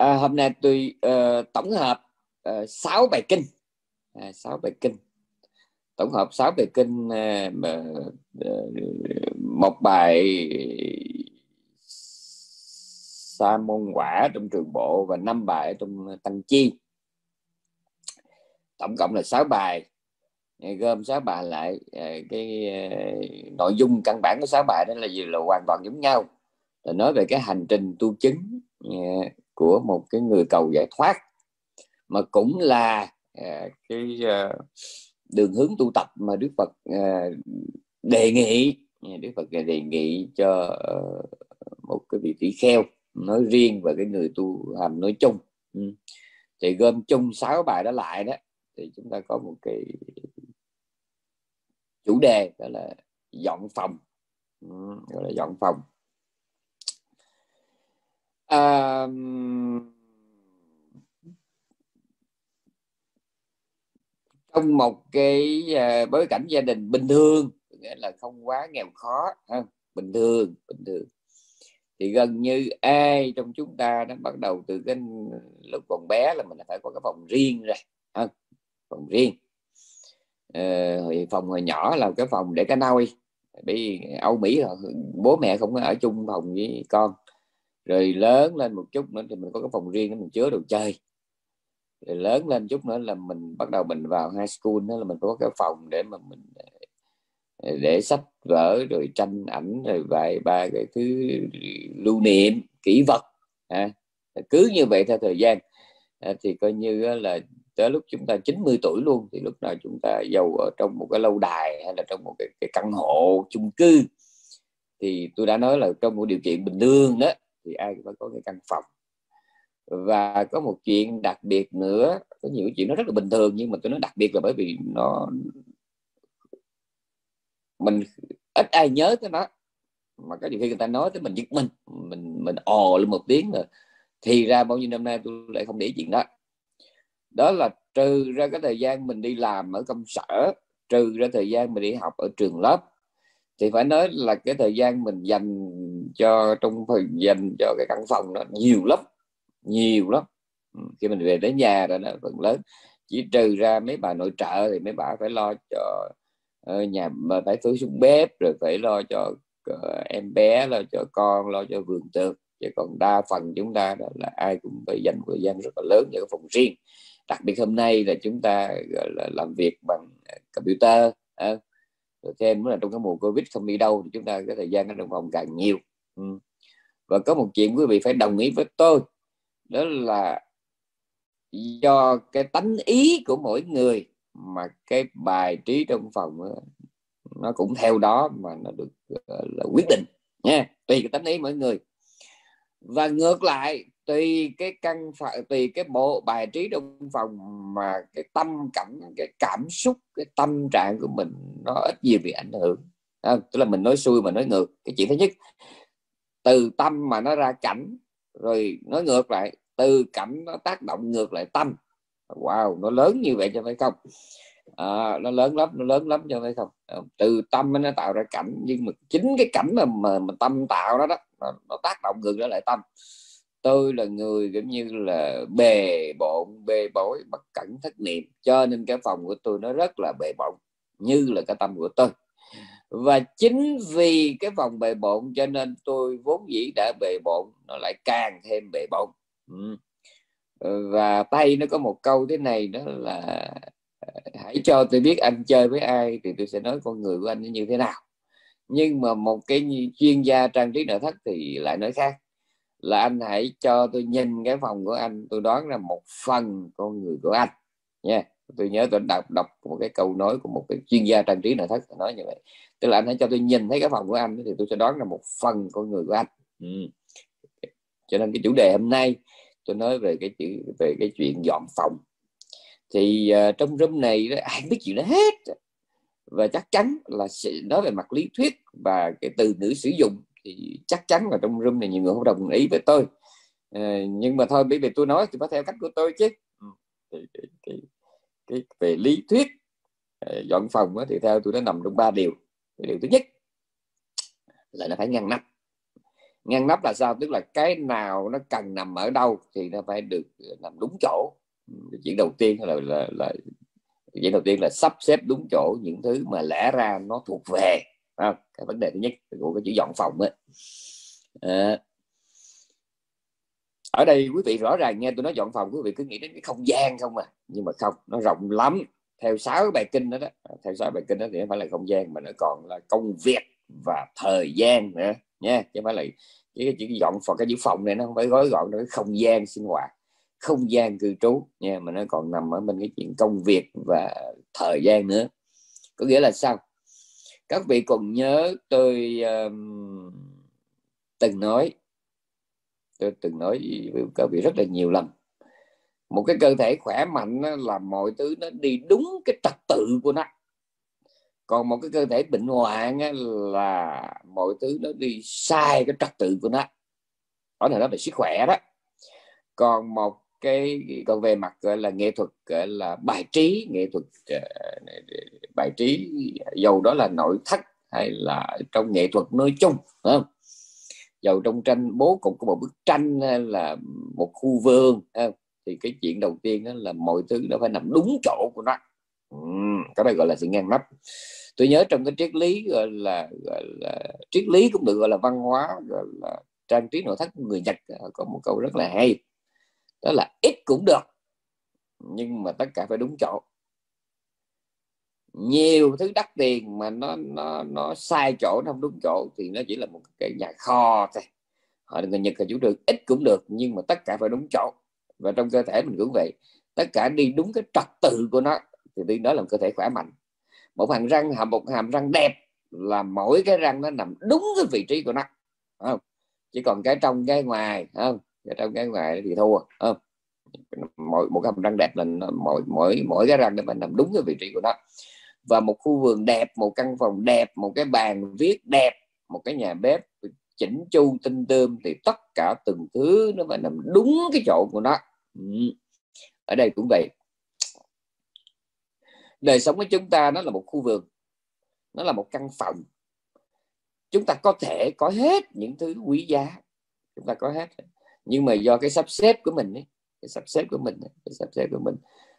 à, hôm nay tôi uh, tổng hợp ờ, uh, 6 bài kinh. À, 6 bài kinh. Tổng hợp 6 bài kinh uh, uh, một bài sa môn quả trong trường bộ và năm bài trong tăng chi. Tổng cộng là 6 bài. Gom 6 bài lại cái nội dung căn bản của 6 bài đó là gì? Là hoàn toàn giống nhau. Là nói về cái hành trình tu chứng của một cái người cầu giải thoát, mà cũng là à, cái à, đường hướng tu tập mà Đức Phật à, đề nghị Đức Phật đề nghị cho ờ, một cái vị tỷ kheo nói riêng và cái người tu hành nói chung. Ừ. Thì gom chung sáu bài đó lại đó, thì chúng ta có một cái chủ đề, đó là dọn phòng. Ừ, gọi là dọn phòng trong một cái uh, bối cảnh gia đình bình thường nghĩa là không quá nghèo khó ha? bình thường bình thường thì gần như ai trong chúng ta nó bắt đầu từ cái lúc còn bé là mình phải có cái phòng riêng rồi ha? phòng riêng ờ, phòng hồi nhỏ là cái phòng để cái nôi bởi vì Âu Mỹ bố mẹ không có ở chung phòng với con rồi lớn lên một chút nữa thì mình có cái phòng riêng để mình chứa đồ chơi. Rồi lớn lên chút nữa là mình bắt đầu mình vào high school đó là mình có cái phòng để mà mình ờ, để sách vở rồi tranh ảnh rồi vài ba cái thứ lưu niệm kỷ vật à, cứ như vậy theo thời gian. À, thì coi như là tới lúc chúng ta 90 tuổi luôn thì lúc nào chúng ta giàu ở trong một cái lâu đài hay là trong một cái, cái căn hộ chung cư. Thì tôi đã nói là trong một điều kiện bình thường đó thì ai cũng phải có cái căn phòng. Và có một chuyện đặc biệt nữa, có nhiều chuyện nó rất là bình thường nhưng mà tôi nói đặc biệt là bởi vì nó, mình ít ai nhớ tới nó. Mà có nhiều khi người ta nói tới mình giật mình mình mình ồ lên một tiếng rồi thì ra bao nhiêu năm nay tôi lại không để chuyện đó. Đó là trừ ra cái thời gian mình đi làm ở công sở, trừ ra thời gian mình đi học ở trường lớp thì phải nói là cái thời gian mình dành cho trong phần dành cho cái căn phòng nó nhiều lắm nhiều lắm. Ừ, khi mình về đến nhà rồi nó phần lớn. Chỉ trừ ra mấy bà nội trợ thì mấy bà phải lo cho ờ, nhà mà phải phối xuống bếp rồi phải lo cho ờ, em bé lo cho con lo cho vườn tược. Chứ còn đa phần chúng ta đó là ai cũng phải dành thời gian rất là lớn cho phòng riêng. Đặc biệt hôm nay là chúng ta gọi là làm việc bằng ờ, computer à, rồi thêm là trong cái mùa covid không đi đâu thì chúng ta cái thời gian ở trong phòng càng nhiều. Ừ. và có một chuyện quý vị phải đồng ý với tôi, đó là do cái tánh ý của mỗi người mà cái bài trí trong phòng nó cũng theo đó mà nó được là quyết định nha. Tùy cái tánh ý mỗi người và ngược lại tùy cái căn phòng tùy cái bộ bài trí trong phòng mà cái tâm cảnh cái cảm xúc cái tâm trạng của mình nó ít nhiều bị ảnh hưởng. À, tức là mình nói xuôi mà nói ngược cái chuyện thứ nhất từ tâm mà nó ra cảnh rồi nói ngược lại từ cảnh nó tác động ngược lại tâm. Wow nó lớn như vậy cho phải không? À, nó lớn lắm nó lớn lắm cho phải không? À, từ tâm nó tạo ra cảnh nhưng mà chính cái cảnh mà mà, mà tâm tạo đó đó nó, nó tác động ngược trở lại tâm. Tôi là người giống như là bề bộn bề bối bất cẩn thất niệm cho nên cái phòng của tôi nó rất là bề bộn như là cái tâm của tôi. Và chính vì cái phòng bề bộn cho nên tôi vốn dĩ đã bề bộn nó lại càng thêm bề bộn. Ừ. và tay nó có một câu thế này đó là hãy cho tôi biết anh chơi với ai thì tôi sẽ nói con người của anh như thế nào nhưng mà một cái chuyên gia trang trí nội thất thì lại nói khác. Là anh hãy cho tôi nhìn cái phòng của anh tôi đoán là một phần con người của anh. Nha yeah. tôi nhớ tôi đọc đọc một cái câu nói của một cái chuyên gia trang trí nội thất nói như vậy. Tức là anh hãy cho tôi nhìn thấy cái phòng của anh thì tôi sẽ đoán là một phần con người của anh. Ừ. cho nên cái chủ đề hôm nay tôi nói về cái chữ về cái chuyện dọn phòng. Thì uh, trong room này ai biết chuyện đó hết và chắc chắn là nói về mặt lý thuyết và cái từ ngữ sử dụng thì chắc chắn là trong room này nhiều người không đồng ý với tôi. À, nhưng mà thôi bởi vì tôi nói thì phải theo cách của tôi chứ. Cái, cái, cái, cái về lý thuyết ờ, dọn phòng thì theo tôi nó nằm trong ba điều. Điều thứ nhất là nó phải ngăn nắp. Ngăn nắp là sao? Tức là cái nào nó cần nằm ở đâu thì nó phải được ờ, nằm đúng chỗ. Chuyện đầu tiên là là, là vậy đầu tiên là sắp xếp đúng chỗ những thứ mà lẽ ra nó thuộc về à, cái vấn đề thứ nhất của cái chữ dọn phòng ấy. À, ở đây quý vị rõ ràng nghe tôi nói dọn phòng quý vị cứ nghĩ đến cái không gian không à. Nhưng mà không nó rộng lắm. Theo sáu bài kinh đó, đó theo sáu bài kinh đó thì không phải là không gian mà nó còn là công việc và thời gian nữa nha chứ phải là cái chữ dọn phòng cái chữ phòng này nó không phải gói gọn nó không gian sinh hoạt không gian cư trú. Nha mà nó còn nằm ở bên cái chuyện công việc và thời gian nữa. Có nghĩa là sao? Các vị còn nhớ tôi um, từng nói tôi từng nói với các vị rất là nhiều lần. Một cái cơ thể khỏe mạnh là mọi thứ nó đi đúng cái trật tự của nó. Còn một cái cơ thể bệnh hoạn là mọi thứ nó đi sai cái trật tự của nó. Đó là nó về sức khỏe đó. Còn một cái còn về mặt gọi là nghệ thuật gọi là bài trí nghệ thuật ờ, bài trí dầu đó là nội thất hay là trong nghệ thuật nói chung không? dầu trong tranh bố cục của một bức tranh hay là một khu vườn không? thì cái chuyện đầu tiên đó là mọi thứ nó phải nằm đúng chỗ của nó ừ, cái này gọi là sự ngăn nắp tôi nhớ trong cái triết lý gọi là, gọi là triết lý cũng được gọi là văn hóa gọi là trang trí nội thất của người nhật có một câu rất là hay đó là ít cũng được, nhưng mà tất cả phải đúng chỗ. Nhiều thứ đắt tiền mà nó nó nó sai chỗ, nó không đúng chỗ thì nó chỉ là một cái nhà kho thôi. Họ người nhật là chủ trương ít cũng được, nhưng mà tất cả phải đúng chỗ. Và trong cơ thể mình cũng vậy. Tất cả đi đúng cái trật tự của nó, thì đi đó là một cơ thể khỏe mạnh. Một hàm răng, hàm, một hàm răng đẹp là mỗi cái răng nó nằm đúng cái vị trí của nó không? Chỉ còn cái trong, cái ngoài không? Cái trong cái ngoài thì thua. Không mỗi, một hàm răng đẹp là mỗi mỗi mỗi cái răng nó phải nằm đúng cái vị trí của nó. Và một khu vườn đẹp, một căn phòng đẹp, một cái bàn viết đẹp, một cái nhà bếp chỉnh chu, tinh tươm thì tất cả từng thứ nó phải nằm đúng cái chỗ của nó. Ừ. Ở đây cũng vậy. Đời sống của chúng ta nó là một khu vườn. Nó là một căn phòng. Chúng ta có thể có hết những thứ quý giá. Chúng ta có hết nhưng mà do cái sắp xếp của mình ấy, cái sắp xếp của mình cái sắp xếp của mình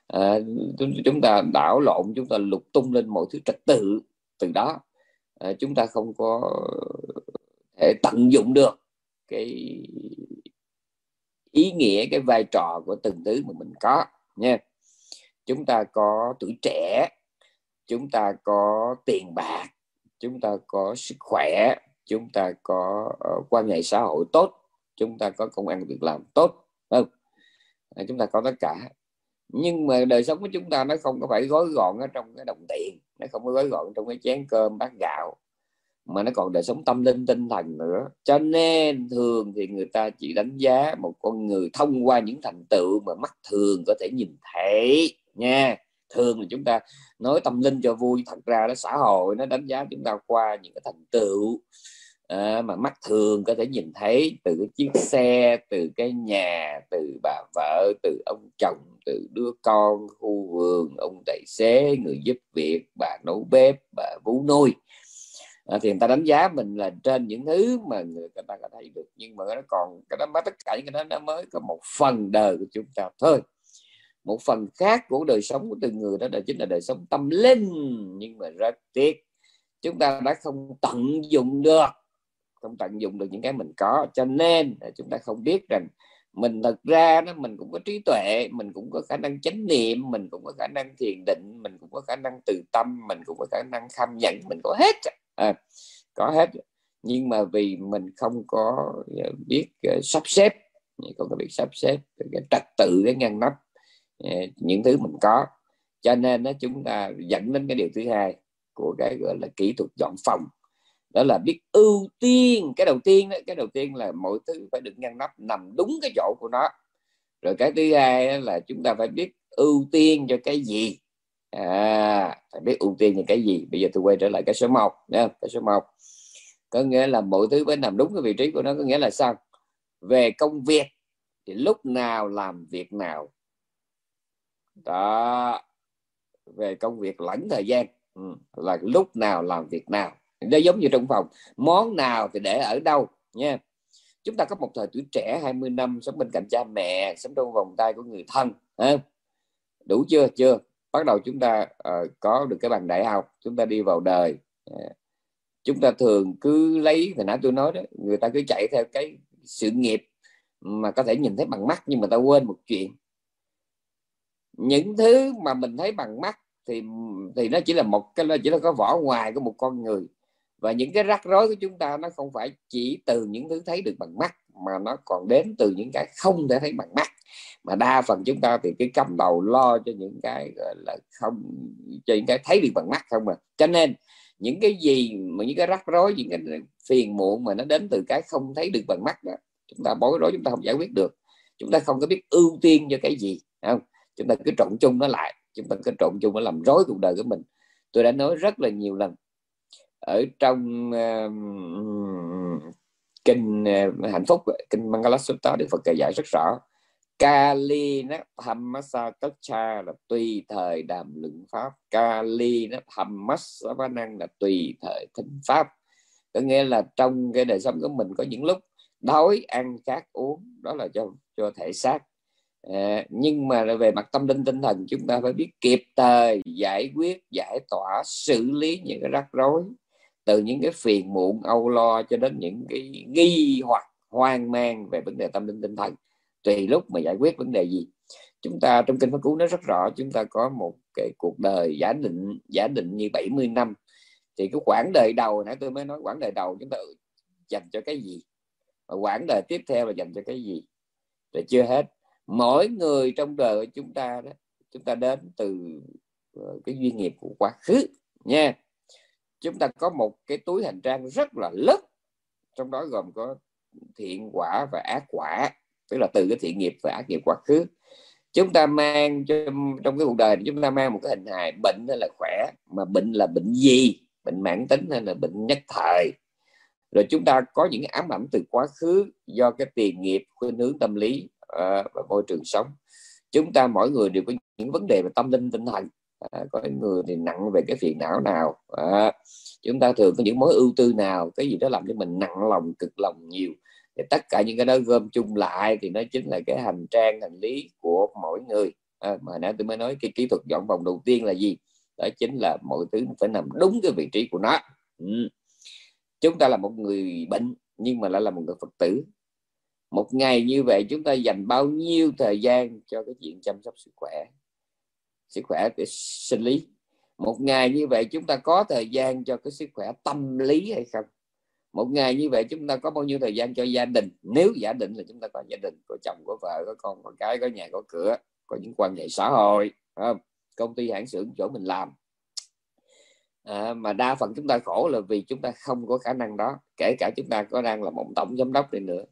à, chúng ta đảo lộn chúng ta lục tung lên mọi thứ trật tự từ đó. À, chúng ta không có thể tận dụng được cái ý nghĩa cái vai trò của từng thứ mà mình có nha. Chúng ta có tuổi trẻ chúng ta có tiền bạc chúng ta có sức khỏe chúng ta có uh, quan hệ xã hội tốt chúng ta có công ăn việc làm tốt không? À, chúng ta có tất cả. Nhưng mà đời sống của chúng ta nó không có phải gói gọn ở trong cái đồng tiền nó không có gói gọn trong cái chén cơm bát gạo mà nó còn đời sống tâm linh tinh thần nữa. Cho nên thường thì người ta chỉ đánh giá một con người thông qua những thành tựu mà mắt thường có thể nhìn thấy nha. Thường là chúng ta nói tâm linh cho vui thật ra đó xã hội nó đánh giá chúng ta qua những cái thành tựu à, mà mắt thường có thể nhìn thấy từ cái chiếc xe từ cái nhà từ bà vợ từ ông chồng từ đứa con khu vườn ông tài xế người giúp việc bà nấu bếp bà vú nuôi à, ờ, thì người ta đánh giá mình là trên những thứ mà người ta có thấy được nhưng mà nó còn cái đó mới tất cả những cái đó nó mới có một phần đời của chúng ta thôi. Một phần khác của đời sống của từng người đó là chính là đời sống tâm linh. Nhưng mà rất tiếc chúng ta đã không tận dụng được không tận dụng được những cái mình có. Cho nên chúng ta không biết rằng mình thật ra đó mình cũng có trí tuệ mình cũng có khả năng chánh niệm mình cũng có khả năng thiền định mình cũng có khả năng từ tâm mình cũng có khả năng kham nhận mình có hết à, có hết. Nhưng mà vì mình không có ờ, biết ờ, sắp xếp không có biết sắp xếp cái trật tự cái ngăn nắp ờ, những thứ mình có. Cho nên nó chúng ta dẫn đến cái điều thứ hai của cái gọi là kỹ thuật dọn phòng đó là biết ưu tiên, cái đầu tiên đó, cái đầu tiên là mọi thứ phải được ngăn nắp nằm đúng cái chỗ của nó. Rồi cái thứ hai là chúng ta phải biết ưu tiên cho cái gì. À phải biết ưu tiên cho cái gì. Bây giờ tôi quay trở lại cái số 1 nha cái số 1 có nghĩa là mọi thứ phải nằm đúng cái vị trí của nó, có nghĩa là sao? Về công việc thì lúc nào làm việc nào. Đó. Về công việc lẫn thời gian. Ừ. là lúc nào làm việc nào nó giống như trong phòng. Món nào thì để ở đâu nha. Chúng ta có một thời tuổi trẻ 20 năm sống bên cạnh cha mẹ sống trong vòng tay của người thân à, đủ chưa? Chưa. Bắt đầu chúng ta uh, có được cái bằng đại học chúng ta đi vào đời. Uh, chúng ta thường cứ lấy thì nãy tôi nói đó người ta cứ chạy theo cái sự nghiệp mà có thể nhìn thấy bằng mắt nhưng mà ta quên một chuyện. Những thứ mà mình thấy bằng mắt thì thì nó chỉ là một cái nó chỉ là có vỏ ngoài của một con người và những cái rắc rối của chúng ta nó không phải chỉ từ những thứ thấy được bằng mắt, mà nó còn đến từ những cái không thể thấy bằng mắt. Mà đa phần chúng ta thì cái cắm đầu lo cho những cái, gọi là, không, cho những cái thấy được bằng mắt không mà cho nên, những cái gì mà những cái rắc rối, những cái phiền muộn mà nó đến từ cái không thấy được bằng mắt đó, chúng ta bối rối, chúng ta không giải quyết được. Chúng ta không có biết ưu tiên cho cái gì không? Chúng ta cứ trộn chung nó lại, chúng ta cứ trộn chung nó làm rối cuộc đời của mình. Tôi đã nói rất là nhiều lần ở trong ờ, uh, kinh uh, ờ, hạnh phúc kinh Mangala Sutta Đức Phật dạy rất rõ. Kali nó Hammasa Tacha là tùy thời đàm luận pháp. Kali nó Hammasa năng là tùy thời thính pháp. Có nghĩa là trong cái đời sống của mình có những lúc đói ăn khát uống đó là cho cho thể xác. À, nhưng mà về mặt tâm linh tinh thần chúng ta phải biết kịp thời giải quyết giải tỏa xử lý những cái rắc rối từ những cái phiền muộn, âu lo cho đến những cái nghi hoặc hoang mang về vấn đề tâm linh tinh thần. Tùy lúc mà giải quyết vấn đề gì. Chúng ta, trong kinh pháp cú nó rất rõ, chúng ta có một cái cuộc đời giả định giả định như 70 năm. Thì cái quãng đời đầu, nãy tôi mới nói quãng đời đầu, chúng ta dành cho cái gì? Và quãng đời tiếp theo là dành cho cái gì? Rồi chưa hết. Mỗi người trong đời của chúng ta đó, chúng ta đến từ ờ, cái duyên nghiệp của quá khứ, nha chúng ta có một cái túi hành trang rất là lớn trong đó gồm có thiện quả và ác quả tức là từ cái thiện nghiệp và ác nghiệp quá khứ. Chúng ta mang trong, trong cái cuộc đời này, chúng ta mang một cái hình hài bệnh hay là khỏe mà bệnh là bệnh gì? Bệnh mãn tính hay là bệnh nhất thời? Rồi chúng ta có những ám ảnh từ quá khứ do cái tiền nghiệp khuynh hướng tâm lý uh, và môi trường sống. Chúng ta mỗi người đều có những vấn đề về tâm linh tinh thần à, có người thì nặng về cái phiền não nào. À, chúng ta thường có những mối ưu tư nào cái gì đó làm cho mình nặng lòng cực lòng nhiều. Thì tất cả những cái đó gom chung lại thì nó chính là cái hành trang hành lý của mỗi người. À, mà nãy tôi mới nói cái kỹ thuật dọn vòng đầu tiên là gì? Đó chính là mọi thứ phải nằm đúng cái vị trí của nó. Ừ. chúng ta là một người bệnh nhưng mà lại là một người phật tử. Một ngày như vậy chúng ta dành bao nhiêu thời gian cho cái chuyện chăm sóc sức khỏe? Sức khỏe về sinh lý. Một ngày như vậy chúng ta có thời gian cho cái sức khỏe tâm lý hay không? Một ngày như vậy chúng ta có bao nhiêu thời gian cho gia đình? Nếu giả định là chúng ta có gia đình có chồng có vợ có con có cái có nhà có cửa có những quan hệ xã hội không? công ty hãng xưởng chỗ mình làm. À, mà đa phần chúng ta khổ là vì chúng ta không có khả năng đó. Kể cả chúng ta có đang là một tổng giám đốc đi nữa.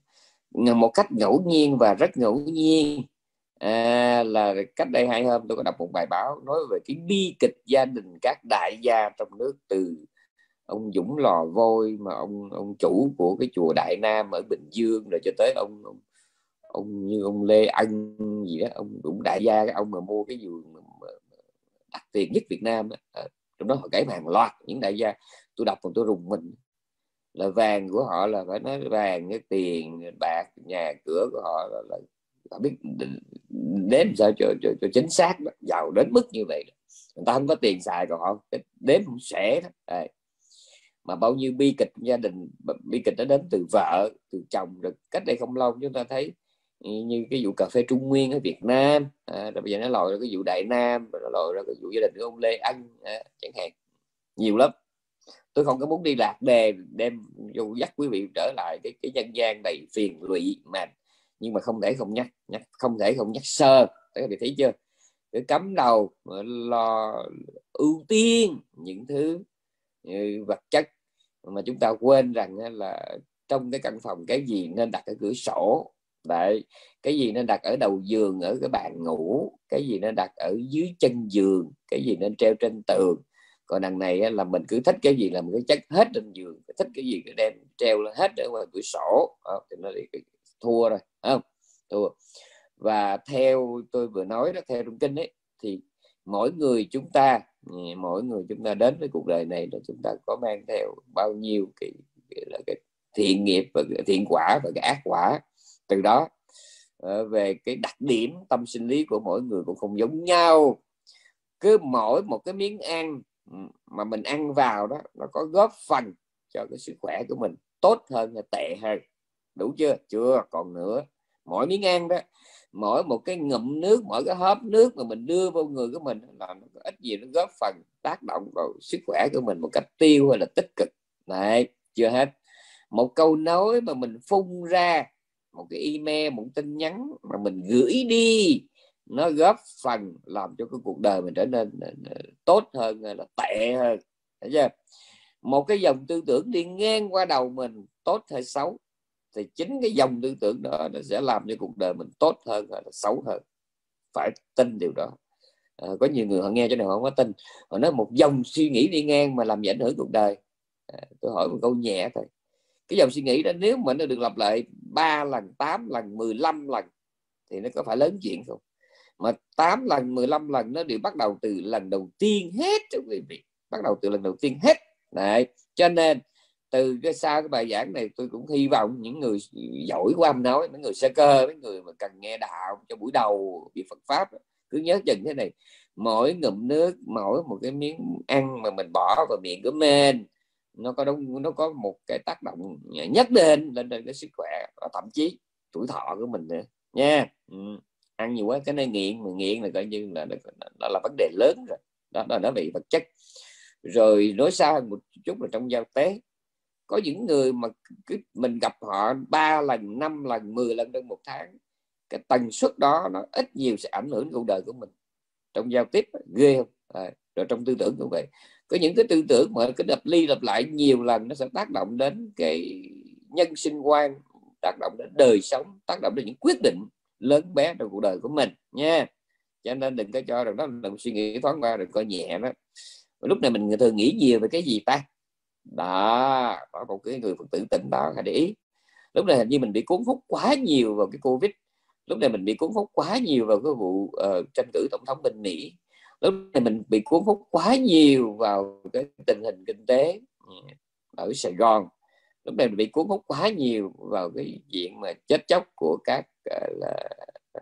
Một cách ngẫu nhiên và rất ngẫu nhiên à, là cách đây hai hôm tôi có đọc một bài báo nói về cái bi kịch gia đình các đại gia trong nước từ ông Dũng Lò Vôi mà ông ông chủ của cái chùa Đại Nam ở Bình Dương rồi cho tới ông ông, ông như ông Lê Ân gì đó ông cũng đại gia cái ông mà mua cái vườn đặc tiền nhất Việt Nam đó. Ờ, trong đó họ gãy hàng loạt những đại gia tôi đọc còn tôi rùng mình là vàng của họ là phải nói vàng cái tiền bạc nhà cửa của họ là, là ta biết đếm sao cho, cho, cho chính xác đó. giàu đến mức như vậy người ta không có tiền xài còn họ đếm không sẽ đó. Mà bao nhiêu bi kịch gia đình bi kịch nó đến từ vợ từ chồng rồi cách đây không lâu chúng ta thấy như cái vụ cà phê Trung Nguyên ở Việt Nam. À, rồi bây giờ nó lòi ra cái vụ Đại Nam rồi nó lòi ra cái vụ gia đình của ông Lê Anh, à, chẳng hạn. Nhiều lắm. Tôi không có muốn đi lạc đề đem dù dắt quý vị trở lại cái cái nhân gian đầy phiền lụy mà nhưng mà không thể không nhắc nhắc không thể không nhắc sơ. Các vị thấy chưa? Cứ cấm đầu lo ưu tiên những thứ ừ, vật chất mà chúng ta quên rằng là trong cái căn phòng cái gì nên đặt ở cửa sổ. Đấy, cái gì nên đặt ở đầu giường ở cái bàn ngủ cái gì nên đặt ở dưới chân giường cái gì nên treo trên tường. Còn đằng này là mình cứ thích cái gì là mình cứ chất hết trên giường thích cái gì cứ đem treo lên hết ở ngoài cửa sổ. Thì nó thua rồi không? Thua. Và theo tôi vừa nói đó theo trong kinh ấy thì mỗi người chúng ta ừ, mỗi người chúng ta đến với cuộc đời này là chúng ta có mang theo bao nhiêu cái, cái, là cái thiện nghiệp và thiện quả và cái ác quả từ đó. Ờ, về cái đặc điểm tâm sinh lý của mỗi người cũng không giống nhau. Cứ mỗi một cái miếng ăn ừ, mà mình ăn vào đó nó có góp phần cho cái sức khỏe của mình tốt hơn hay tệ hơn đủ chưa? Chưa. Còn nữa, mỗi miếng ăn đó, mỗi một cái ngụm nước, mỗi cái hớp nước mà mình đưa vào người của mình là nó có ít gì nó góp phần tác động vào sức khỏe của mình một cách tiêu hay là tích cực. Này chưa hết. Một câu nói mà mình phun ra, một cái email, một tin nhắn mà mình gửi đi, nó góp phần làm cho cái cuộc đời mình trở nên ờ, ờ, tốt hơn là tệ hơn. Thấy chưa? Một cái dòng tư tưởng đi ngang qua đầu mình, tốt hay xấu thì chính cái dòng tư tưởng đó nó sẽ làm cho cuộc đời mình tốt hơn hay là xấu hơn. Phải tin điều đó. À, có nhiều người họ nghe cho này họ không có tin. Họ nói một dòng suy nghĩ đi ngang mà làm ảnh hưởng cuộc đời. À, tôi hỏi một câu nhẹ thôi. Cái dòng suy nghĩ đó nếu mà nó được lặp lại 3 lần 8 lần 15 lần thì nó có phải lớn chuyện không? Mà 8 lần 15 lần nó đều bắt đầu từ lần đầu tiên hết quý vị. Bắt đầu từ lần đầu tiên hết. Đấy. cho nên từ cái sau cái bài giảng này tôi cũng hy vọng những người giỏi của âm nói, mấy người sơ cơ, mấy người mà cần nghe đạo cho buổi đầu bị Phật pháp, cứ nhớ chừng thế này. Mỗi ngụm nước, mỗi một cái miếng ăn mà mình bỏ vào miệng của mình, nó có đúng, nó có một cái tác động nhất định lên trên cái sức khỏe và thậm chí tuổi thọ của mình nữa, nha. Ừ. ăn nhiều quá cái này nghiện, mà nghiện là coi như là nó là vấn đề lớn rồi. Đó là nó bị vật chất. Rồi nói xa hơn một chút là trong giao tế có những người mà cứ mình gặp họ ba lần năm lần 10 lần trong một tháng cái tần suất đó nó ít nhiều sẽ ảnh hưởng cuộc đời của mình. Trong giao tiếp ghê không? À, rồi trong tư tưởng cũng vậy. Có những cái tư tưởng mà cái đập ly lặp lại nhiều lần nó sẽ tác động đến cái nhân sinh quan tác động đến đời sống tác động đến những quyết định lớn bé trong cuộc đời của mình nha. Cho nên đừng có cho rằng đó là suy nghĩ thoáng qua đừng coi nhẹ đó. Lúc này mình thường nghĩ nhiều về cái gì ta? Đó có một cái người phật tử tỉnh đó hãy để ý. Lúc này hình như mình bị cuốn hút quá nhiều vào cái covid. Lúc này mình bị cuốn hút quá nhiều vào cái vụ uh, tranh cử tổng thống bên mỹ. Lúc này mình bị cuốn hút quá nhiều vào cái tình hình kinh tế ừ, ở sài gòn. Lúc này mình bị cuốn hút quá nhiều vào cái chuyện mà chết chóc của các uh, là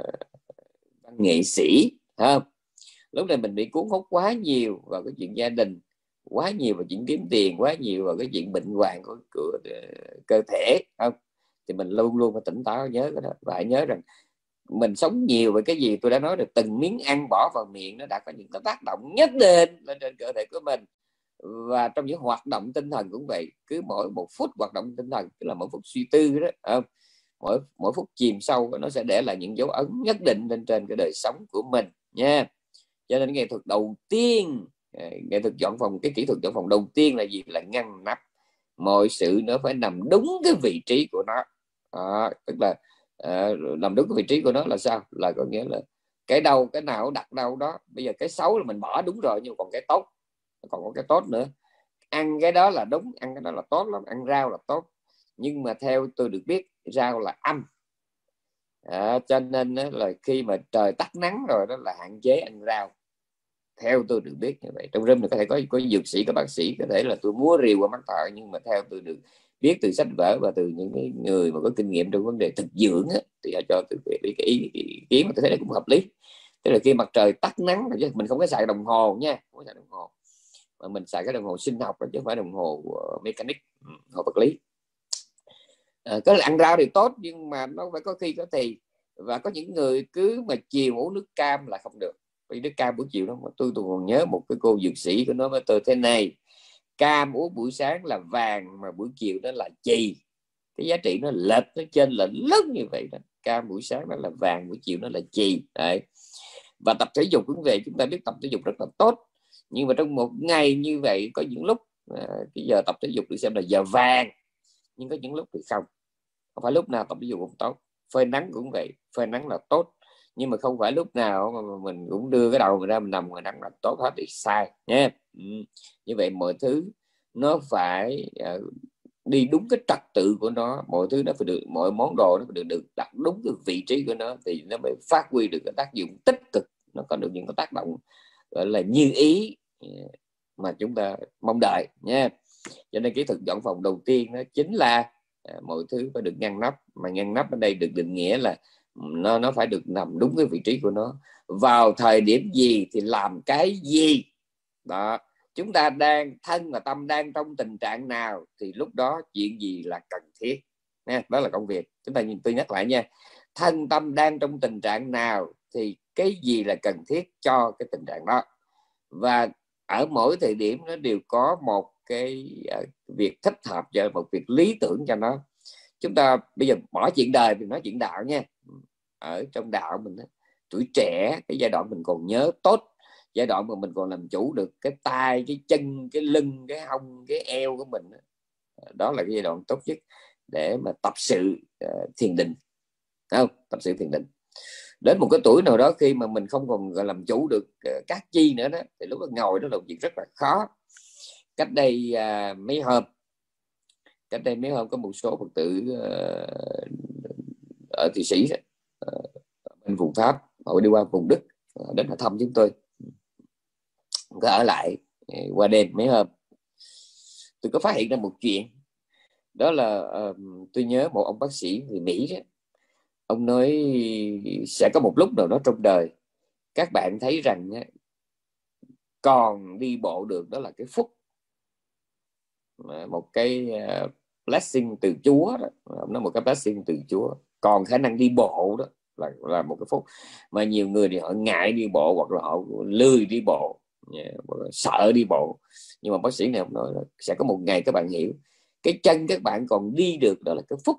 uh, nghệ sĩ không? Lúc này mình bị cuốn hút quá nhiều vào cái chuyện gia đình quá nhiều vào chuyện kiếm tiền quá nhiều vào cái chuyện bệnh hoạn của, của uh, cơ thể không? Thì mình luôn luôn phải tỉnh táo nhớ cái đó. Và hãy nhớ rằng mình sống nhiều về cái gì tôi đã nói được từng miếng ăn bỏ vào miệng nó đã có những cái tác động nhất định lên trên cơ thể của mình. Và trong những hoạt động tinh thần cũng vậy cứ mỗi một phút hoạt động tinh thần tức là mỗi phút suy tư đó không? mỗi mỗi phút chìm sâu nó sẽ để lại những dấu ấn nhất định lên trên cái đời sống của mình nha. Cho nên nghệ thuật đầu tiên Ờ, nghệ thuật dọn phòng cái kỹ thuật dọn phòng đầu tiên là gì? Là ngăn nắp. Mọi sự nó phải nằm đúng cái vị trí của nó. À, tức là à, nằm đúng cái vị trí của nó là sao? Là có nghĩa là cái đâu cái nào đặt đâu đó. Bây giờ cái xấu là mình bỏ đúng rồi nhưng còn cái tốt. Còn có cái tốt nữa. Ăn cái đó là đúng ăn cái đó là tốt lắm ăn rau là tốt. Nhưng mà theo tôi được biết rau là âm. À, cho nên là khi mà trời tắt nắng rồi đó là hạn chế ăn rau theo tôi được biết như vậy. Trong rừng có thể có có dược sĩ có bác sĩ có thể là tôi múa rìu qua mắt thợ nhưng mà theo tôi được biết từ sách vở và từ những cái người mà có kinh nghiệm trong vấn đề thực dưỡng á, thì họ cho tôi biết cái ý, kiến mà tôi thấy là cũng hợp lý. Tức là khi mặt trời tắt nắng mình không có xài đồng hồ nha không có xài đồng hồ. Mà mình xài cái đồng hồ sinh học chứ không phải đồng hồ ờ, mechanic ừ, hồ vật lý. À, có là ăn rau thì tốt nhưng mà nó phải có khi có thì. Và có những người cứ mà chiều uống nước cam là không được vì nước cam buổi chiều đó mà tôi tôi còn nhớ một cái cô dược sĩ của nó với tôi thế này cam uống buổi sáng là vàng mà buổi chiều nó là chì. Cái giá trị nó lệch nó trên lệch lớn như vậy đó. Cam buổi sáng nó là vàng buổi chiều nó là chì. Đấy. Và tập thể dục cũng về chúng ta biết tập thể dục rất là tốt. Nhưng mà trong một ngày như vậy có những lúc à, cái giờ tập thể dục được xem là giờ vàng nhưng có những lúc thì không. Không phải lúc nào tập thể dục cũng tốt. Phơi nắng cũng vậy phơi nắng là tốt nhưng mà không phải lúc nào mà mình cũng đưa cái đầu mình ra mình nằm ngoài nắng là tốt hết thì sai nhé. Ừ. như vậy mọi thứ nó phải uh, đi đúng cái trật tự của nó. Mọi thứ nó phải được mọi món đồ nó phải được, được đặt đúng cái vị trí của nó thì nó mới phát huy được cái tác dụng tích cực. Nó có được những cái tác động gọi là như ý ờ, mà chúng ta mong đợi nha cho nên kỹ thuật dọn phòng đầu tiên đó chính là ờ, mọi thứ phải được ngăn nắp. Mà ngăn nắp ở đây được định nghĩa là nó nó phải được nằm đúng cái vị trí của nó. Vào thời điểm gì thì làm cái gì? Đó. Chúng ta đang, thân và tâm đang trong tình trạng nào thì lúc đó chuyện gì là cần thiết. Nha, đó là công việc. Chúng ta nhìn, tôi nhắc lại nha. Thân tâm đang trong tình trạng nào thì cái gì là cần thiết cho cái tình trạng đó? Và ở mỗi thời điểm nó đều có một cái ờ, việc thích hợp cho một việc lý tưởng cho nó. Chúng ta bây giờ bỏ chuyện đời thì nói chuyện đạo nha ở trong đạo mình tuổi trẻ cái giai đoạn mình còn nhớ tốt giai đoạn mà mình còn làm chủ được cái tay cái chân cái lưng cái hông cái eo của mình đó là cái giai đoạn tốt nhất để mà tập sự uh, thiền định. Không? Tập sự thiền định. Đến một cái tuổi nào đó khi mà mình không còn làm chủ được uh, các chi nữa đó thì lúc đó ngồi đó là việc rất là khó. Cách đây uh, mấy hôm cách đây mấy hôm có một số phật tử uh, ở thị sĩ đó, bên vùng pháp họ đi qua vùng đức ờ, đến họ thăm chúng tôi. Có ở lại ờ, qua đêm mấy hôm. Tôi có phát hiện ra một chuyện. Đó là ờ, tôi nhớ một ông bác sĩ người Mỹ đó, ông nói sẽ có một lúc nào đó trong đời các bạn thấy rằng còn đi bộ được đó là cái phúc. Một cái blessing từ Chúa đó. Ông nói một cái blessing từ Chúa còn khả năng đi bộ đó là là một cái phúc mà nhiều người thì họ ngại đi bộ hoặc là họ lười đi bộ. Yeah, sợ đi bộ. Nhưng mà bác sĩ này ông nói là sẽ có một ngày các bạn hiểu. Cái chân các bạn còn đi được đó là cái phúc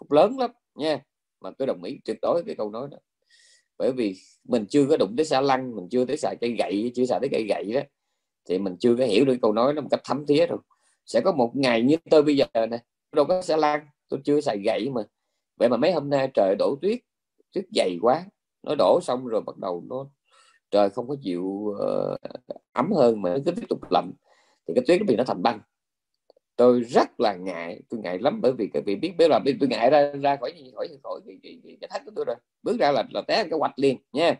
phúc lớn lắm nha. Mà tôi đồng ý tuyệt đối cái câu nói đó. Bởi vì mình chưa có đụng tới xa lăng mình chưa tới xài cây gậy chưa xài tới cây gậy đó thì mình chưa có hiểu được câu nói nó một cách thấm thía rồi sẽ có một ngày như tôi bây giờ nè đâu có xa lăng tôi chưa xài gậy mà vậy mà mấy hôm nay trời đổ tuyết tuyết dày quá. Nó đổ xong rồi bắt đầu nó trời không có chịu uh, ấm hơn mà nó cứ tiếp tục lạnh. Thì cái tuyết nó bị nó thành băng. Tôi rất là ngại tôi ngại lắm bởi vì cái vị biết biết là tôi ngại ra ra khỏi khỏi khỏi cái, cái, cái, cái thách của tôi rồi. Bước ra là là té cái quạch liền nha.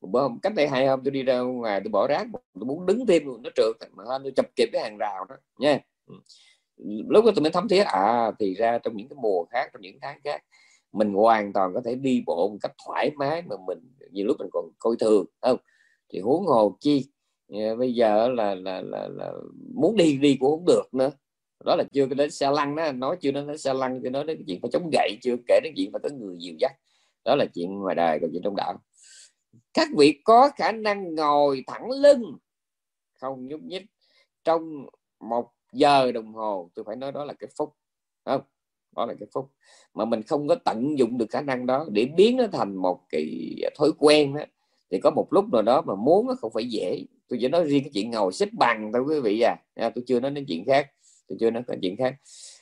Một bữa hôm cách đây hai hôm tôi đi ra ngoài tôi bỏ rác tôi muốn đứng thêm nó trượt mà tôi chập kịp cái hàng rào đó nha. Ừ lúc đó tôi mới thấm thiết. À thì ra trong những cái mùa khác trong những tháng khác mình hoàn toàn có thể đi bộ một cách thoải mái mà mình nhiều lúc mình còn coi thường không? Thì huống hồ chi? Ờ, bây giờ là, là là là muốn đi đi cũng không được nữa. Đó là chưa đến xe lăn đó nói chưa đến xe lăn chưa nói đến cái chuyện phải chống gậy chưa kể đến chuyện phải có người dìu dắt. Đó là chuyện ngoài đời còn chuyện trong đạo. Các vị có khả năng ngồi thẳng lưng không nhúc nhích trong một giờ đồng hồ tôi phải nói đó là cái phúc. Không? Đó là cái phúc. Mà mình không có tận dụng được khả năng đó để biến nó thành một cái thói quen đó thì có một lúc nào đó mà muốn nó không phải dễ. Tôi chỉ nói riêng cái chuyện ngồi xếp bằng thôi quý vị à, à tôi chưa nói đến chuyện khác. Tôi chưa nói đến chuyện khác.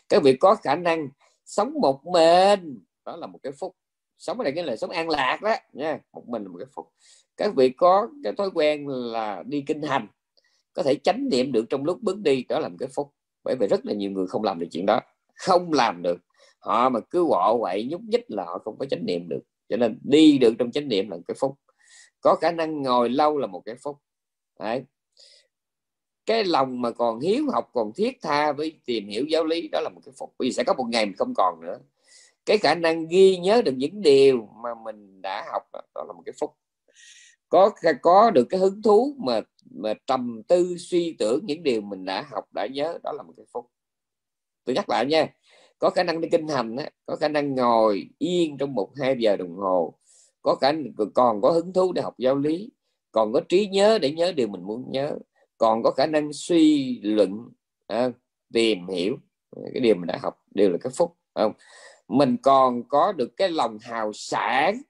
Các vị có khả năng sống một mình. Đó là một cái phúc. Sống ở đây cái là sống an lạc đó. Nha một mình là một cái phúc. Các vị có cái thói quen là đi kinh hành có thể chánh niệm được trong lúc bước đi đó là một cái phúc. Bởi vì rất là nhiều người không làm được chuyện đó. Không làm được. Họ mà cứ quọ quậy nhúc nhích là họ không có chánh niệm được. Cho nên đi được trong chánh niệm là một cái phúc. Có khả năng ngồi lâu là một cái phúc. Đấy. cái lòng mà còn hiếu học còn thiết tha với tìm hiểu giáo lý đó là một cái phúc. Vì sẽ có một ngày mình không còn nữa. Cái khả năng ghi nhớ được những điều mà mình đã học đó, đó là một cái phúc có có được cái hứng thú mà mà trầm tư suy tưởng những điều mình đã học đã nhớ đó là một cái phúc. Tôi nhắc lại nha có khả năng đi kinh hành có khả năng ngồi yên trong một hai giờ đồng hồ có khả năng còn có hứng thú để học giáo lý còn có trí nhớ để nhớ điều mình muốn nhớ còn có khả năng suy luận à, tìm hiểu cái điều mình đã học đều là cái phúc không? Mình còn có được cái lòng hào sản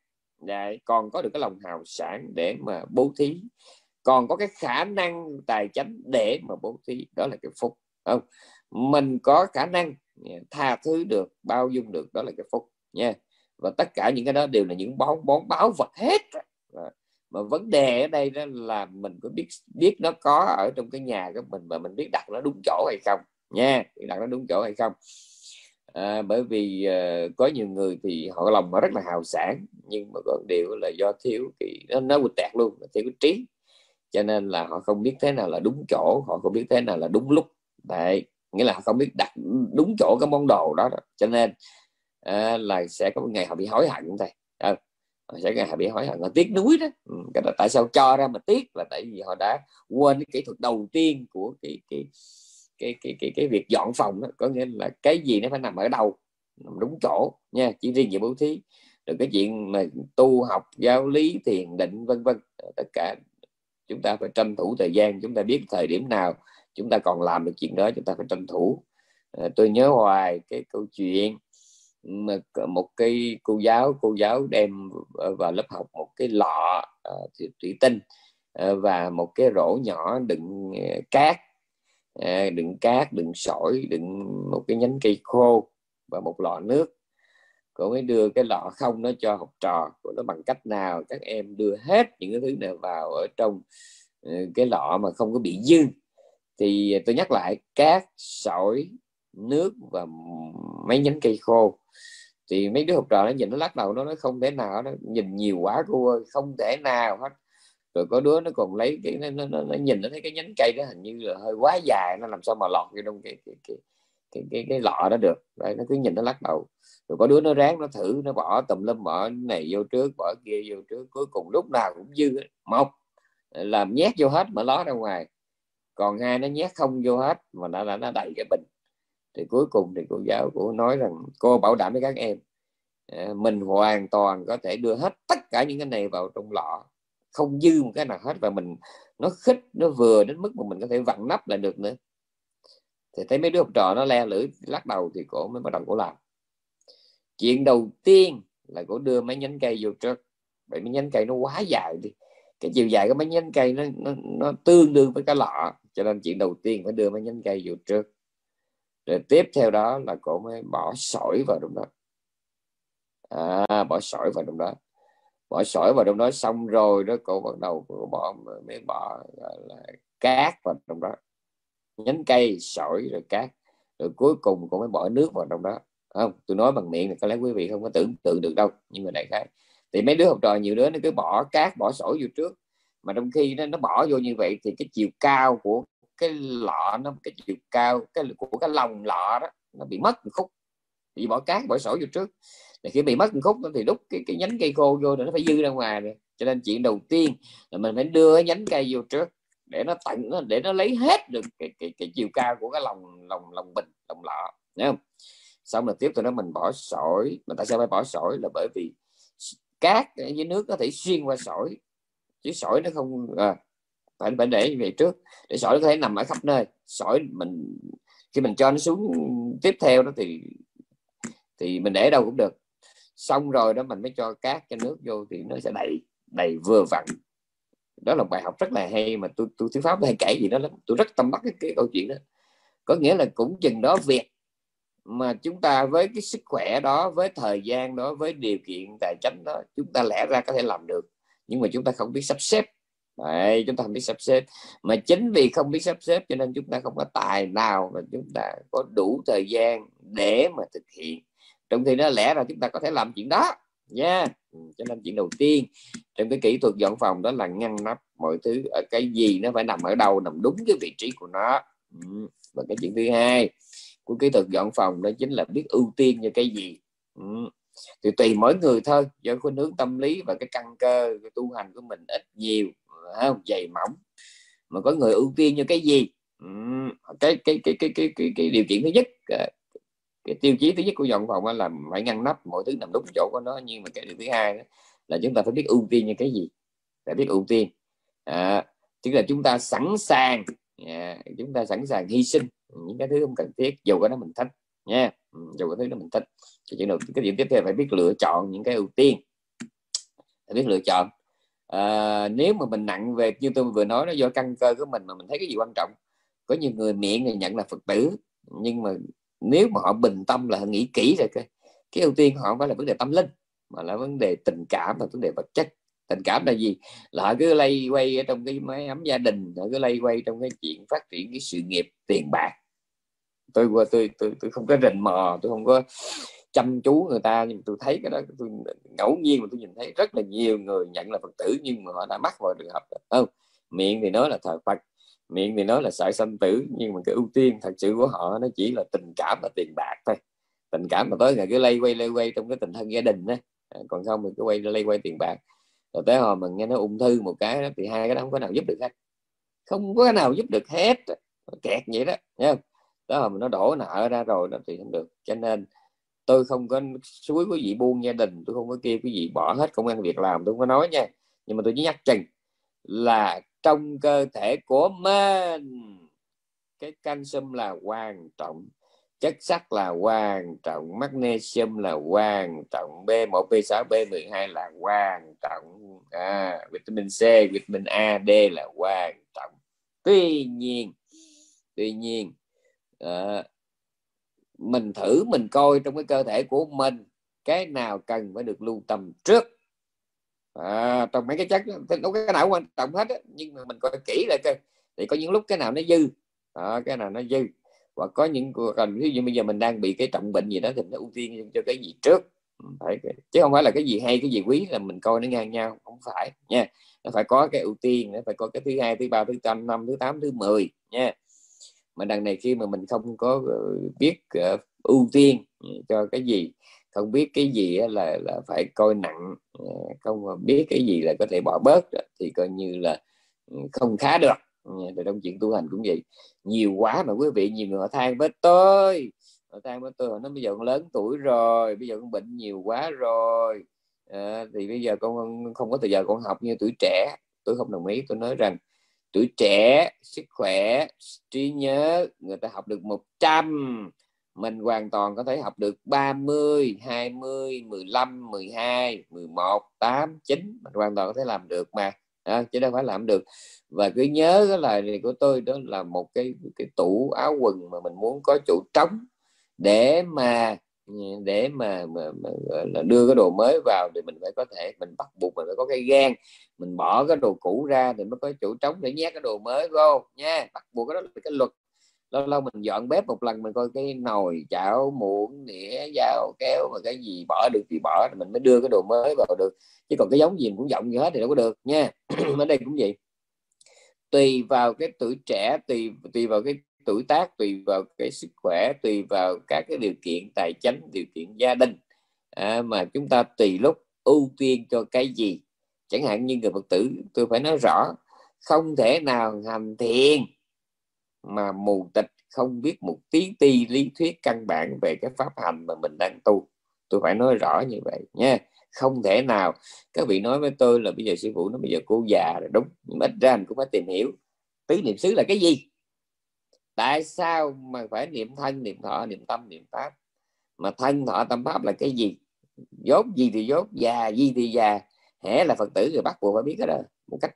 Đấy, còn có được cái lòng hào sản để mà bố thí. Còn có cái khả năng tài chánh để mà bố thí đó là cái phúc không? Mình có khả năng tha thứ được bao dung được đó là cái phúc nha và tất cả những cái đó đều là những bón bón báo vật hết mà vấn đề ở đây đó là mình có biết biết nó có ở trong cái nhà của mình mà mình biết đặt nó đúng chỗ hay không nha biết đặt nó đúng chỗ hay không à, bởi vì uh, có nhiều người thì họ lòng họ rất là hào sản nhưng mà còn điều là do thiếu cái nó nó bị tẹt luôn thiếu cái trí. Cho nên là họ không biết thế nào là đúng chỗ họ không biết thế nào là đúng lúc. Đấy nghĩa là họ không biết đặt đúng chỗ cái món đồ đó, đó. cho nên à, là sẽ có một ngày họ bị hối hận thầy à, ờ, sẽ ngày họ bị hối hận họ tiếc nuối đó. Ừ, cái đó tại sao cho ra mà tiếc là tại vì họ đã quên cái kỹ thuật đầu tiên của cái cái cái cái cái, cái việc dọn phòng đó có nghĩa là cái gì nó phải nằm ở đâu nằm đúng chỗ nha chỉ riêng về bố thí rồi cái chuyện mà tu học giáo lý thiền định vân vân tất cả chúng ta phải tranh thủ thời gian chúng ta biết thời điểm nào chúng ta còn làm được chuyện đó chúng ta phải tranh thủ. À, tôi nhớ hoài cái câu chuyện mà một cái cô giáo cô giáo đem vào lớp học một cái lọ uh, thủy tinh uh, và một cái rổ nhỏ đựng uh, cát à, đựng cát đựng sỏi đựng một cái nhánh cây khô và một lọ nước. Cô mới đưa cái lọ không nó cho học trò. Của nó bằng cách nào các em đưa hết những cái thứ này vào ở trong ừ, cái lọ mà không có bị dư? Thì tôi nhắc lại cát sỏi nước và mấy nhánh cây khô. Thì mấy đứa học trò nó nhìn nó lắc đầu nó nói không thể nào nó nhìn nhiều quá cô ơi không thể nào hết rồi có đứa nó còn lấy cái nó, nó, nó, nó nhìn nó thấy cái nhánh cây đó hình như là hơi quá dài nó làm sao mà lọt vô trong cái cái cái cái, cái, cái lọ đó được. Đây nó cứ nhìn nó lắc đầu. Rồi có đứa nó ráng nó thử nó bỏ tùm lum bỏ này vô trước bỏ kia vô trước cuối cùng lúc nào cũng dư một làm nhét vô hết mà ló ra ngoài. Còn hai nó nhét không vô hết mà nó là nó đầy cái bình. Thì cuối cùng thì cô giáo của nói rằng cô bảo đảm với các em à, mình hoàn toàn có thể đưa hết tất cả những cái này vào trong lọ không dư một cái nào hết và mình nó khích nó vừa đến mức mà mình có thể vặn nắp lại được nữa. Thì thấy mấy đứa học trò nó le lưỡi lắc đầu thì cổ mới bắt đầu cổ làm. Chuyện đầu tiên là cổ đưa mấy nhánh cây vô trước. Bởi mấy nhánh cây nó quá dài đi. Cái chiều dài của mấy nhánh cây nó, nó, nó tương đương với cái lọ. Cho nên chuyện đầu tiên phải đưa mấy nhánh cây vô trước. Rồi tiếp theo đó là cổ mới bỏ sỏi vào trong đó. À, bỏ sỏi vào trong đó bỏ sỏi vào trong đó xong rồi đó cô bắt đầu cô bỏ mới bỏ là cát vào trong đó. Nhánh cây sỏi rồi cát. Rồi cuối cùng cô mới bỏ nước vào trong đó không? Tôi nói bằng miệng là có lẽ quý vị không có tưởng tượng được đâu nhưng mà đại khái. Thì mấy đứa học trò nhiều đứa nó cứ bỏ cát bỏ sỏi vô trước. Mà trong khi nó, nó bỏ vô như vậy thì cái chiều cao của cái lọ nó cái chiều cao cái của cái lòng lọ đó nó bị mất một khúc. Bị bỏ cát bỏ sỏi vô trước là khi bị mất một khúc thì đúc cái, cái nhánh cây khô vô thì nó phải dư ra ngoài rồi. Cho nên chuyện đầu tiên là mình phải đưa cái nhánh cây vô trước để nó tận nó để nó lấy hết được cái, cái, cái chiều cao của cái lòng lòng lòng bình lòng lọ. Thấy không? Xong rồi tiếp theo đó mình bỏ sỏi. Mà tại sao phải bỏ sỏi? Là bởi vì cát với nước có thể xuyên qua sỏi. Chứ sỏi nó không à, phải phải để vậy trước. Để sỏi có thể nằm ở khắp nơi. Sỏi mình khi mình cho nó xuống tiếp theo đó thì thì mình để đâu cũng được xong rồi đó mình mới cho cát cho nước vô thì nó sẽ đầy đầy vừa vặn. Đó là bài học rất là hay mà tôi tôi thuyết pháp hay kể gì đó lắm. Tôi rất tâm bắt cái, cái câu chuyện đó. Có nghĩa là cũng chừng đó việc mà chúng ta với cái sức khỏe đó với thời gian đó với điều kiện tài chính đó chúng ta lẽ ra có thể làm được. Nhưng mà chúng ta không biết sắp xếp. Đấy, chúng ta không biết sắp xếp. Mà chính vì không biết sắp xếp cho nên chúng ta không có tài nào mà chúng ta có đủ thời gian để mà thực hiện trong khi nó lẽ ra chúng ta có thể làm chuyện đó. Nha. Yeah. Cho nên chuyện đầu tiên trong cái kỹ thuật dọn phòng đó là ngăn nắp mọi thứ ở cái gì nó phải nằm ở đâu nằm đúng cái vị trí của nó. Ừ, và cái chuyện thứ hai của kỹ thuật dọn phòng đó chính là biết ưu tiên cho cái gì. Ừ, thì tùy mỗi người thôi do khuynh hướng tâm lý và cái căn cơ cái tu hành của mình ít nhiều không dày mỏng. Mà có người ưu tiên như cái gì? Cái, cái, cái, cái, cái, cái, cái điều kiện thứ nhất à, cái tiêu chí thứ nhất của dọn phòng là phải ngăn nắp mọi thứ nằm đúng chỗ của nó nhưng mà cái điều thứ hai đó là chúng ta phải biết ưu tiên như cái gì? Phải biết ưu tiên. À, tức là chúng ta sẵn sàng à, chúng ta sẵn sàng hy sinh những cái thứ không cần thiết dù có nó mình thích nha. Ừ, dù có thứ đó mình thích. Thì chuyện đầu cái điểm tiếp theo phải biết lựa chọn những cái ưu tiên. Phải biết lựa chọn. À, nếu mà mình nặng về như tôi vừa nói nó do căn cơ của mình mà mình thấy cái gì quan trọng. Có nhiều người miệng thì nhận là phật tử nhưng mà nếu mà họ bình tâm là họ nghĩ kỹ rồi cái cái ưu tiên họ không phải là vấn đề tâm linh mà là vấn đề tình cảm và vấn đề vật chất. Tình cảm là gì? Là họ cứ lay quay ở trong cái máy ấm gia đình họ cứ lay quay trong cái chuyện phát triển cái sự nghiệp tiền bạc. Tôi qua tôi, tôi tôi không có rình mò tôi không có chăm chú người ta nhưng tôi thấy cái đó tôi ngẫu nhiên mà tôi nhìn thấy rất là nhiều người nhận là phật tử nhưng mà họ đã mắc vào trường hợp không miệng thì nói là thờ phật miệng thì nói là sợ sanh tử nhưng mà cái ưu tiên thật sự của họ nó chỉ là tình cảm và tiền bạc thôi. Tình cảm mà tới ngày cứ lây quay lây quay trong cái tình thân gia đình đó à, còn không mình cứ quay lây quay tiền bạc. Rồi tới hồi mình nghe nó ung thư một cái đó, thì hai cái đó không có nào giúp được hết. Không có cái nào giúp được hết. Kẹt vậy đó nha đó là mình nó đổ nợ ra rồi đó thì không được. Cho nên tôi không có suối quý vị buông gia đình tôi không có kêu quý vị bỏ hết công ăn việc làm tôi không có nói nha. Nhưng mà tôi chỉ nhắc chừng là trong cơ thể của mình. Cái canxi là quan trọng chất sắt là quan trọng magnesium là quan trọng B1 B6 B12 là quan trọng. À, vitamin C vitamin A D là quan trọng. Tuy nhiên tuy nhiên à, mình thử mình coi trong cái cơ thể của mình cái nào cần phải được lưu tâm trước? À, trong mấy cái chất đâu cái nào quan trọng hết á. nhưng mà mình coi kỹ lại coi thì có những lúc cái nào nó dư. À, cái nào nó dư. Và có những cần ví dụ bây giờ mình đang bị cái trọng bệnh gì đó thì nó ưu tiên cho cái gì trước. Phải chứ không phải là cái gì hay cái gì quý là mình coi nó ngang nhau không phải nha. Nó phải có cái ưu tiên nó phải có cái thứ hai thứ ba thứ năm năm thứ tám thứ mười nha. Mà đằng này khi mà mình không có ờ, biết uh, ưu tiên cho cái gì không biết cái gì là là phải coi nặng ờ, không biết cái gì là có thể bỏ bớt thì coi như là ừ, không khá được. Ờ, thì trong chuyện tu hành cũng vậy. Nhiều quá mà quý vị nhiều người họ than với tôi. Họ than với tôi nó bây giờ con lớn tuổi rồi bây giờ con bệnh nhiều quá rồi. À, thì bây giờ con không có thời giờ con học như tuổi trẻ. Tôi không đồng ý. Tôi nói rằng tuổi trẻ sức khỏe trí nhớ người ta học được 100 mình hoàn toàn có thể học được 30 20 15 12 11 8 9 mình hoàn toàn có thể làm được mà. À, chứ đâu phải làm được. Và cứ nhớ cái lời này của tôi đó là một cái cái tủ áo quần mà mình muốn có chỗ trống để mà để mà, mà, mà là đưa cái đồ mới vào thì mình phải có thể mình bắt buộc mình phải có cái gan mình bỏ cái đồ cũ ra thì mới có chỗ trống để nhét cái đồ mới vô nha. Bắt buộc cái đó là cái luật lâu lâu mình dọn bếp một lần mình coi cái nồi chảo muỗng đĩa dao kéo mà cái gì bỏ được thì bỏ mình mới đưa cái đồ mới vào được. Chứ còn cái giống gì mình cũng dọn như hết thì đâu có được nha. Ở đây cũng vậy. Tùy vào cái tuổi trẻ tùy tùy vào cái tuổi tác tùy vào cái sức khỏe tùy vào các cái điều kiện tài chính điều kiện gia đình. À, mà chúng ta tùy lúc ưu tiên cho cái gì. Chẳng hạn như người phật tử tôi phải nói rõ không thể nào hành thiền mà mù tịch, không biết một tí ti lý thuyết căn bản về cái pháp hành mà mình đang tu. Tôi phải nói rõ như vậy nha. Không thể nào. Các vị nói với tôi là bây giờ sư phụ nó bây giờ cô già rồi, đúng. Nhưng mà ít ra anh cũng phải tìm hiểu. Tứ niệm xứ là cái gì? Tại sao mà phải niệm thân, niệm thọ, niệm tâm, niệm pháp? Mà thân, thọ, tâm, pháp là cái gì? Dốt gì thì dốt, già gì thì già. Hễ là phật tử rồi bắt buộc phải biết cái đó. Một cách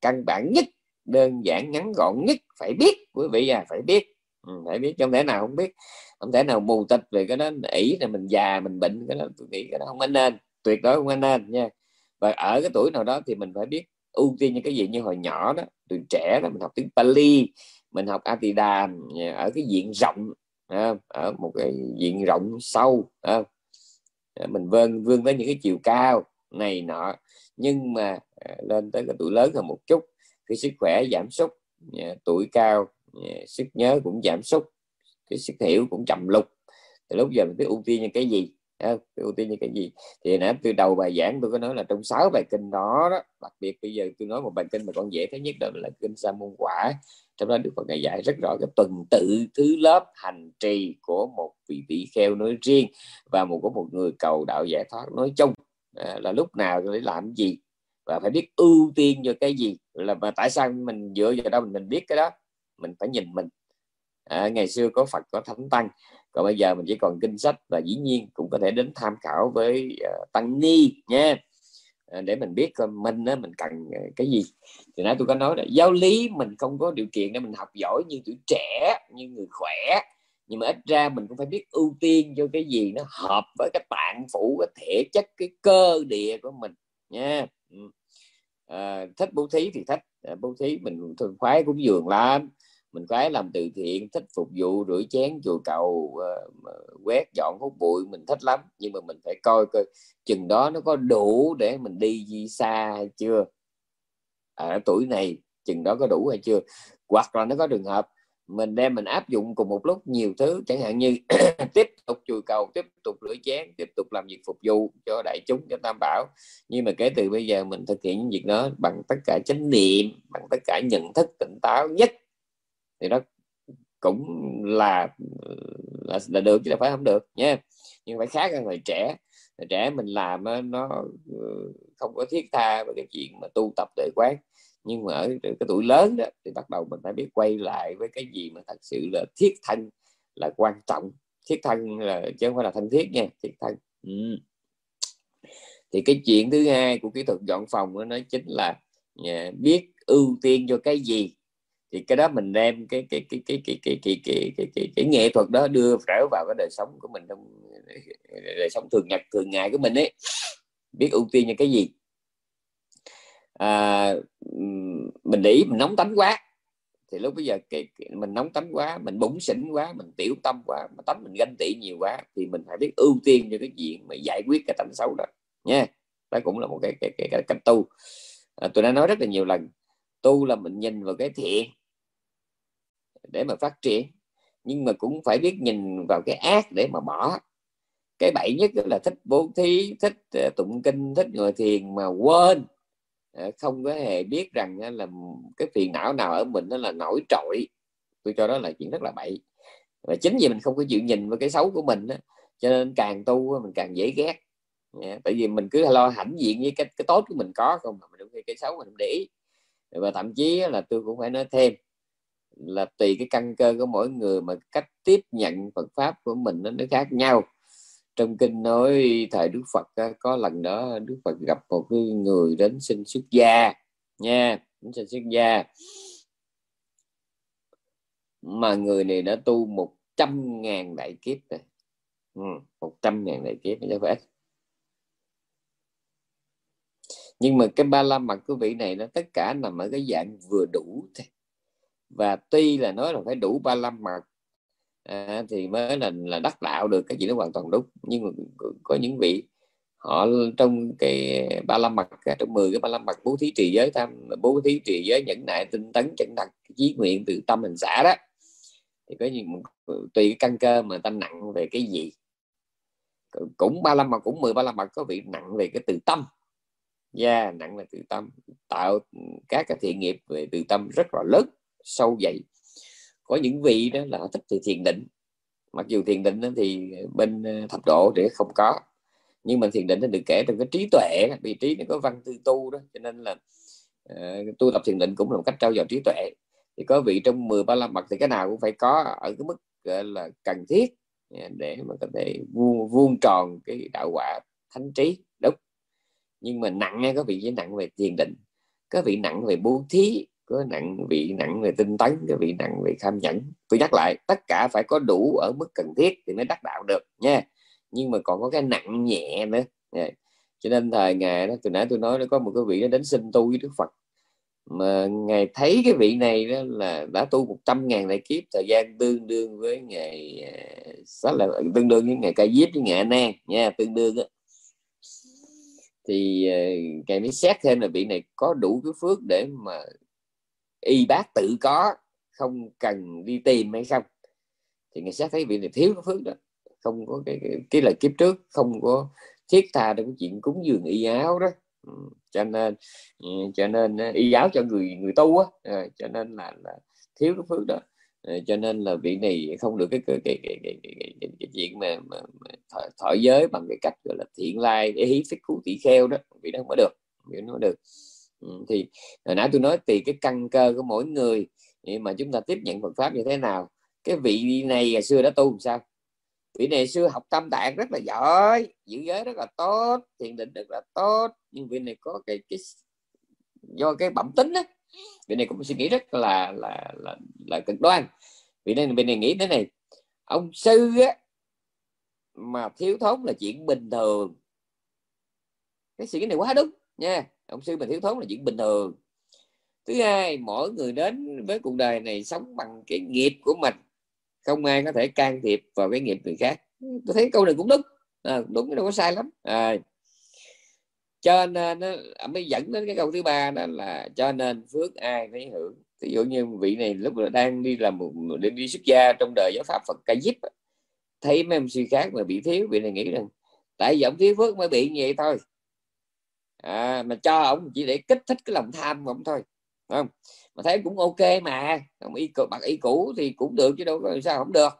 căn bản nhất, đơn giản, ngắn gọn nhất phải biết quý vị à phải biết. Ừ, phải biết không thể nào không biết. Không thể nào mù tịch về cái đó ỷ là mình già mình bệnh cái đó tôi nghĩ cái đó không nên tuyệt đối không nên nha. Và ở cái tuổi nào đó thì mình phải biết ưu tiên những cái gì. Như hồi nhỏ đó từ trẻ đó mình học tiếng Pali mình học Atidam ở cái diện rộng ở một cái diện rộng sâu mình vươn vươn tới những cái chiều cao này nọ. Nhưng mà à, lên tới cái tuổi lớn hơn một chút cái sức khỏe giảm sút Dạ, tuổi cao dạ, sức nhớ cũng giảm sút cái sức hiểu cũng chậm lục. Thì lúc giờ mình biết ưu tiên những cái gì ưu tiên những cái gì. Thì nãy từ đầu bài giảng tôi có nói là trong sáu bài kinh đó, đó đặc biệt bây giờ tôi nói một bài kinh mà còn dễ thấy nhất đó là kinh sa môn quả. Trong đó được Phật ngài dạy rất rõ cái tuần tự thứ lớp hành trì của một vị tỷ kheo nói riêng và một của một người cầu đạo giải thoát nói chung. À, là lúc nào để làm gì và phải biết ưu tiên cho cái gì là mà tại sao mình dựa vào đâu mình biết cái đó? Mình phải nhìn mình. À, ngày xưa có Phật có thánh tăng còn bây giờ mình chỉ còn kinh sách và dĩ nhiên cũng có thể đến tham khảo với uh, tăng ni nha. À, để mình biết coi mình á, mình cần uh, cái gì. Thì nãy tôi có nói là giáo lý mình không có điều kiện để mình học giỏi như tuổi trẻ như người khỏe. Nhưng mà ít ra mình cũng phải biết ưu tiên cho cái gì nó hợp với cái tạng phủ cái thể chất cái cơ địa của mình nha. Ừ à, thích bố thí thì thích. À, bố thí mình thường khoái cúng dường lắm. Mình khoái làm từ thiện thích phục vụ rửa chén chùa cầu à, quét dọn hút bụi mình thích lắm. Nhưng mà mình phải coi coi chừng đó nó có đủ để mình đi di xa hay chưa à, ở tuổi này chừng đó có đủ hay chưa? Hoặc là nó có trường hợp mình đem mình áp dụng cùng một lúc nhiều thứ chẳng hạn như tiếp tục chùi cầu tiếp tục rửa chén tiếp tục làm việc phục vụ cho đại chúng cho tam bảo. Nhưng mà kể từ bây giờ mình thực hiện những việc đó bằng tất cả chánh niệm bằng tất cả nhận thức tỉnh táo nhất. Thì đó cũng là là, là được chứ là phải không được nha. Nhưng phải khác hơn người trẻ. Người trẻ mình làm nó ừ, không có thiết tha về cái chuyện mà tu tập tuệ quán nhưng mà ở cái tuổi lớn đó thì bắt đầu mình phải biết quay lại với cái gì mà thật sự là thiết thân là quan trọng thiết thân là chứ không phải là thân thiết nha thiết thân ừ. thì cái chuyện thứ hai của kỹ thuật dọn phòng đó, nó chính là biết ưu tiên cho cái gì thì cái đó mình đem cái cái cái cái cái cái cái cái cái, cái, cái nghệ thuật đó đưa trở vào cái đời sống của mình trong đời sống thường nhật thường ngày của mình ấy biết ưu tiên cho cái gì à, mình để mình nóng tánh quá. Thì lúc bây giờ cái, cái mình nóng tánh quá mình bủng xỉn quá mình tiểu tâm quá mà tánh mình ganh tị nhiều quá thì mình phải biết ưu tiên cho cái chuyện mà giải quyết cái tánh xấu đó nha đó cũng là một cái cái, cái, cái cách tu. À, tôi đã nói rất là nhiều lần tu là mình nhìn vào cái thiện để mà phát triển nhưng mà cũng phải biết nhìn vào cái ác để mà bỏ. Cái bậy nhất là thích bố thí thích ờ, tụng kinh thích ngồi thiền mà quên Ờ, không có hề biết rằng là cái phiền não nào ở mình nó là nổi trội. Tôi cho đó là chuyện rất là bậy. Và chính vì mình không có chịu nhìn vào cái xấu của mình đó, cho nên càng tu mình càng dễ ghét. Dạ, tại vì mình cứ lo hãnh diện với cái, cái tốt của mình có không mà mình đôi cái xấu mình để ý. Và thậm chí là tôi cũng phải nói thêm là tùy cái căn cơ của mỗi người mà cách tiếp nhận Phật pháp của mình nó, nó khác nhau trong kinh nói thời Đức Phật à, có lần đó Đức Phật gặp một cái người đến xin xuất gia. Nha, đến xin xuất gia. Mà người này đã tu một trăm ngàn đại kiếp rồi. Ừ, một trăm ngàn đại kiếp, chứ phải nhưng mà cái ba la mật của vị này nó, tất cả nằm ở cái dạng vừa đủ thôi. Và tuy là nói là phải đủ ba la mật à, thì mới là là đắc đạo được cái gì nó hoàn toàn đúng. Nhưng mà có những vị họ trong cái ba la mặt à, trong 10 cái ba la mặt bố thí trì giới tam bố thí trì giới nhẫn nại tinh tấn chân thật chí nguyện từ tâm hình xã đó thì có những tùy cái căn cơ mà ta nặng về cái gì. Cũng ba la mặt cũng 10 ba la mặt có vị nặng về cái từ tâm. Gia yeah, nặng là từ tâm tạo các cái thiện nghiệp về từ tâm rất là lớn sâu dày có những vị đó là thích thì thiền định. Mặc dù thiền định thì bên ờ, thập độ thì không có. Nhưng mà thiền định nó được kể trong cái trí tuệ vị trí nó có văn tư tu đó cho nên là uh, tu tập thiền định cũng là một cách trao dồi trí tuệ. Thì có vị trong 10 ba la mật thì cái nào cũng phải có ở cái mức là cần thiết à, để mà có thể vuông, vuông tròn cái đạo quả thánh trí đúng. Nhưng mà nặng có vị nặng về thiền định có vị nặng về bố thí có nặng vị, nặng về tinh tấn cái vị, nặng về kham nhẫn tôi nhắc lại, tất cả phải có đủ ở mức cần thiết thì mới đắc đạo được, nha. Nhưng mà còn có cái nặng nhẹ nữa. Nha. cho nên thời ngày đó, từ nãy tôi nói nó có một cái vị nó đến xin tu với đức phật. Mà ngài thấy cái vị này đó là đã tu một trăm ngàn đại kiếp, thời gian tương đương với ngày rất à, là tương đương với ngày ca diếp với ngày nan, nha, tương đương đó thì à, ngài mới xét thêm là vị này có đủ cái phước để mà y bác tự có không cần đi tìm hay không. Thì người sẽ thấy vị này thiếu cái phước đó. Không có cái, cái, cái lời kiếp trước không có thiết tha trong cái chuyện cúng dường y áo đó. Ừ, cho nên ừ, cho nên ờ, y áo cho người người tu á ờ, cho nên là, là thiếu cái phước đó. Ờ, cho nên là vị này không được cái cái cái cái, cái, cái, cái, cái, cái chuyện mà, mà, mà thọ, thọ giới bằng cái cách gọi là thiện lai để hí phích cứu tỷ kheo đó. Vị đó không có được vị nó được. Ừ, thì hồi nãy tôi nói tùy cái căn cơ của mỗi người mà chúng ta tiếp nhận Phật pháp như thế nào? Cái vị này ngày xưa đã tu làm sao? Vị này xưa học tâm tạng rất là giỏi giữ giới rất là tốt thiền định rất là tốt nhưng vị này có cái cái do cái bẩm tính đó vị này cũng suy nghĩ rất là là là, là cực đoan. Vị này vị này nghĩ thế này ông sư á mà thiếu thốn là chuyện bình thường. Cái suy nghĩ này quá đúng nha ông sư mà thiếu thốn là chuyện bình thường. Thứ hai mỗi người đến với cuộc đời này sống bằng cái nghiệp của mình. Không ai có thể can thiệp vào cái nghiệp người khác. Tôi thấy câu này cũng đúng. À, đúng đâu có sai lắm. À, cho nên nó mới dẫn đến cái câu thứ ba đó là cho nên phước ai thấy hưởng. Ví dụ như vị này lúc là đang đi làm một đi, đi xuất gia trong đời giáo pháp Phật ca diếp thấy mấy ông sư khác mà bị thiếu vị này nghĩ rằng tại vì ông thiếu phước mới bị như vậy thôi à, mà cho ông chỉ để kích thích cái lòng tham của ông thôi không? Mà thấy cũng ok mà ông y bạc y cũ thì cũng được chứ đâu có sao không được.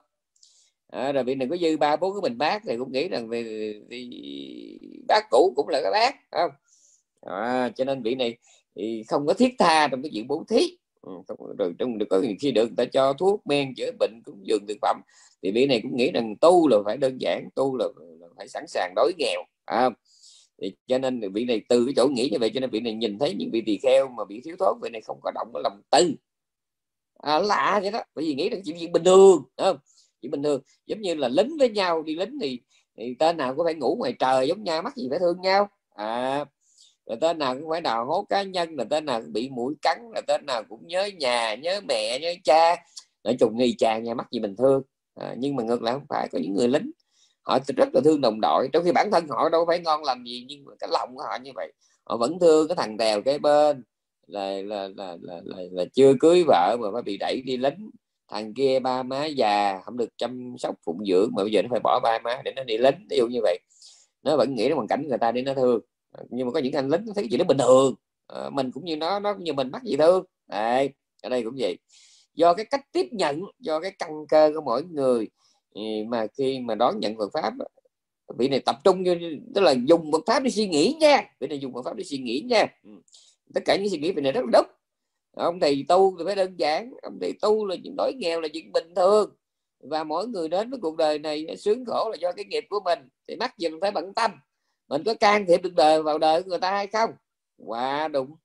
À, rồi vì này có dư ba bốn cái bình bát thì cũng nghĩ rằng vì, vì bác cũ cũng là cái bác, không? À, cho nên vị này thì không có thiết tha trong cái chuyện bố thí. Ừ, rồi trong được có khi được người ta cho thuốc men chữa bệnh cũng dường thực phẩm thì vị này cũng nghĩ rằng tu là phải đơn giản tu là, là phải sẵn sàng đói nghèo à, thì cho nên vị này từ cái chỗ nghĩ như vậy cho nên vị này nhìn thấy những vị tỳ kheo mà bị thiếu thốn vị này không có động cái lòng tư à, lạ vậy đó bởi vì nghĩ rằng chuyện bình thường không? Chỉ bình thường giống như là lính với nhau đi lính thì, thì tên nào cũng phải ngủ ngoài trời giống nhau mắc gì phải thương nhau. À rồi tên nào cũng phải đào hố cá nhân là tên nào cũng bị mũi cắn là tên nào cũng nhớ nhà nhớ mẹ nhớ cha. Nói chung nghi chàng nhà mắc gì bình thường. À, nhưng mà ngược lại không phải có những người lính họ rất là thương đồng đội. Trong khi bản thân họ đâu phải ngon làm gì nhưng mà cái lòng của họ như vậy. Họ vẫn thương cái thằng tèo cái bên. Là là là là, là, là chưa cưới vợ mà phải bị đẩy đi lính. Thằng kia ba má già không được chăm sóc phụng dưỡng mà bây giờ nó phải bỏ ba má để nó đi lính ví dụ như vậy. Nó vẫn nghĩ đến hoàn cảnh người ta để nó thương. Nhưng mà có những anh lính thấy cái chuyện đó bình thường. À, mình cũng như nó nó cũng như mình mắc gì thương. Đây ở đây cũng vậy. Do cái cách tiếp nhận do cái căn cơ của mỗi người mà khi mà đón nhận Phật pháp vị này tập trung như tức là dùng Phật pháp để suy nghĩ nha. Vị này dùng Phật pháp để suy nghĩ nha. Ừ. Tất cả những suy nghĩ vị này rất là đúng ông thầy tu thì phải đơn giản. Ông thầy tu là chuyện đói nghèo là chuyện bình thường. Và mỗi người đến với cuộc đời này sướng khổ là do cái nghiệp của mình. Thì mắc gì mình phải bận tâm. Mình có can thiệp được đời vào đời của người ta hay không? Quá đúng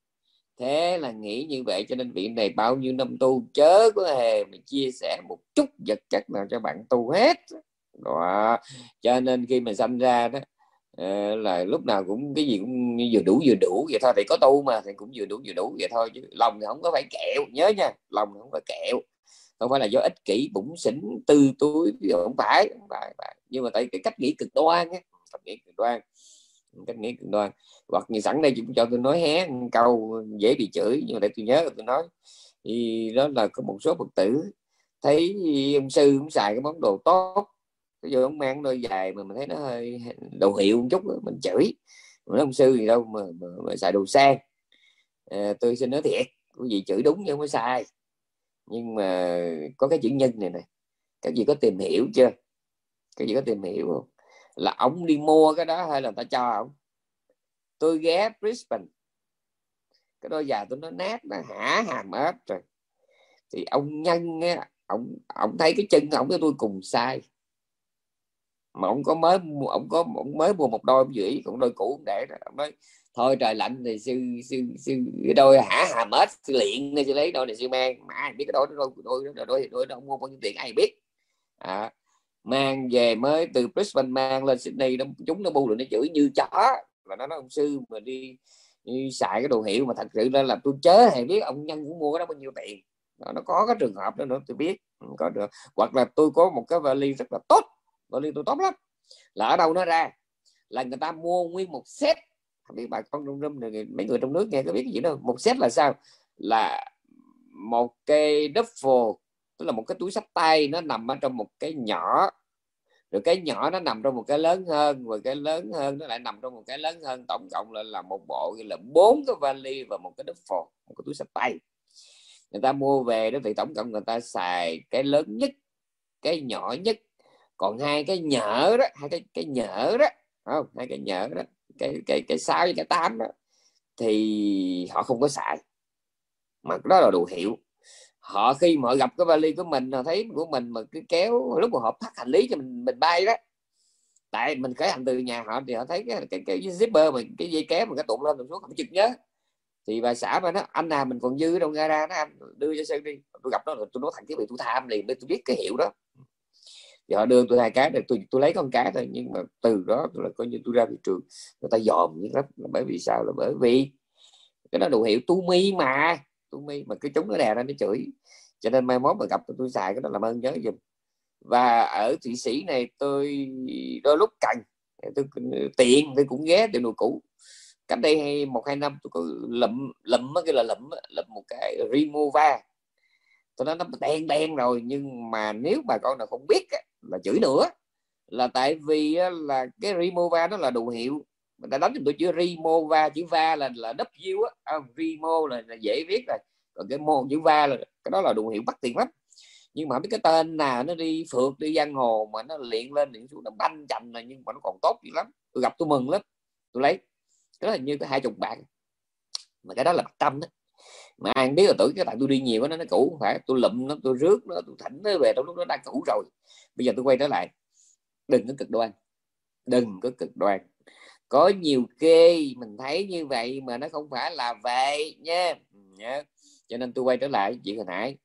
thế là nghĩ như vậy cho nên vị này bao nhiêu năm tu chớ có hề mà chia sẻ một chút vật chất nào cho bạn tu hết. Đó. Cho nên khi mình sanh ra đó ờ, là lúc nào cũng cái gì cũng vừa đủ vừa đủ vậy thôi. Thì có tu mà thì cũng vừa đủ vừa đủ vậy thôi chứ lòng thì không có phải kẹo. Nhớ nha lòng thì không phải kẹo. Không phải là do ích kỷ bụng xỉn tư túi không phải không phải, phải. nhưng mà tại cái cách nghĩ cực đoan á cách nghĩ cực đoan cách nghĩ cực đoan. Hoặc như sẵn đây cũng cho tôi nói hé câu dễ bị chửi nhưng mà để tôi nhớ tôi nói. Thì đó là có một số phật tử thấy ông sư cũng xài cái món đồ tốt. Ví dụ ông mang đôi dài mà mình thấy nó hơi đồ hiệu một chút mình chửi. Mà ông sư gì đâu mà, mà, mà xài đồ sang. À, tôi xin nói thiệt quý vị chửi đúng nhưng không có sai. Nhưng mà có cái chữ nhân này này các vị có tìm hiểu chưa? Các vị có tìm hiểu không? Là ông đi mua cái đó hay là ta cho ông? Tôi ghé Brisbane. Cái đôi giày tôi nó nát nó hả hàm ếch rồi. Thì ông nhân á ông ông thấy cái chân ông với tôi cùng sai mà ông có mới ông có ông mới mua một đôi vậy, còn đôi cũ để đó. ông nói thôi trời lạnh thì sư sư sư cái đôi hả hàm ếch sư liện nên sư lấy đôi này sư mang. Mà ai biết cái đôi đôi đôi đôi đôi đôi đó ông mua đôi, đôi, đôi, ai biết. À, mang về mới từ Brisbane mang lên Sydney nó chúng nó bu rồi nó chửi như chó. Là nó nói ông sư mà đi, đi xài cái đồ hiệu mà thật sự ra là tôi chớ hay biết ông nhân cũng mua cái đó bao nhiêu tiền. Đó, nó có cái trường hợp đó nữa tôi biết. Ừ, có được. Hoặc là tôi có một cái vali rất là tốt vali tôi tốt lắm. Là ở đâu nó ra là người ta mua nguyên một set. Không biết bà con trong room này mấy người trong nước nghe có biết cái gì đâu. Một set là sao? Là một cái duffel tức là một cái túi sách tay nó nằm ở trong một cái nhỏ. Rồi cái nhỏ nó nằm trong một cái lớn hơn và cái lớn hơn nó lại nằm trong một cái lớn hơn. Tổng cộng là là một bộ là bốn cái vali và một cái duffel một cái túi sách tay. Người ta mua về đó thì tổng cộng người ta xài cái lớn nhất, cái nhỏ nhất. Còn hai cái nhỡ đó, hai cái cái nhỡ đó không? Hai cái nhỡ đó, cái cái cái sáu với cái tám đó, thì họ không có xài. Mà đó là đồ hiệu họ khi mà họ gặp cái vali của mình họ thấy của mình mà cứ kéo lúc mà họ phát hành lý cho mình mình bay đó. Tại mình khởi hành từ nhà họ thì họ thấy cái cái, cái zipper mình cái dây kéo mình cái tụng lên tụng xuống không chụp nhớ. Thì bà xã mà nó anh nào mình còn dư đâu gara nó anh đưa cho sơn đi. Tôi gặp nó rồi tôi nói thằng cái việc tôi tham liền để tôi biết cái hiệu đó. Thì họ đưa tôi hai cái để tôi tôi lấy con cá thôi nhưng mà từ đó là coi như tôi ra thị trường người ta dòm như lắm bởi vì sao? Là bởi vì cái đó đồ hiệu tu mi mà tu mi mà cứ chúng nó đè ra nó chửi. Cho nên mai mốt mà gặp tôi, tôi xài cái đó làm ơn nhớ giùm. Và ở thụy sĩ này tôi đôi lúc cần tôi tiện tôi cũng ghé tiệm đồ cũ. Cách đây một hai năm tôi có lụm lụm cái là lụm lụm một cái remova. Tôi nói nó đen đen rồi nhưng mà nếu bà con nào không biết là chửi nữa. Là tại vì là cái remova nó là đồ hiệu người ta đánh tôi chữ remova chữ va là là w á. À, remo là, là dễ viết rồi. Còn cái mô chữ va là cái đó là đồ hiệu bắt tiền lắm. Nhưng mà biết cái tên nào nó đi phượt đi giang hồ mà nó luyện lên luyện xuống nó banh chành này nhưng mà nó còn tốt dữ lắm. Tôi gặp tôi mừng lắm. Tôi lấy. Cái đó là như cái hai chục bạn. Mà cái đó là bạc tâm đó mà ai biết là tuổi cái tại tôi đi nhiều quá nó nó cũ không phải. Tôi lụm nó tôi rước nó tôi thỉnh nó về trong lúc nó đang cũ rồi. Bây giờ tôi quay trở lại. Đừng có cực đoan. Đừng có cực đoan có nhiều kê mình thấy như vậy mà nó không phải là vậy nha. Ừ, nhớ. Cho nên tôi quay trở lại chuyện hồi nãy.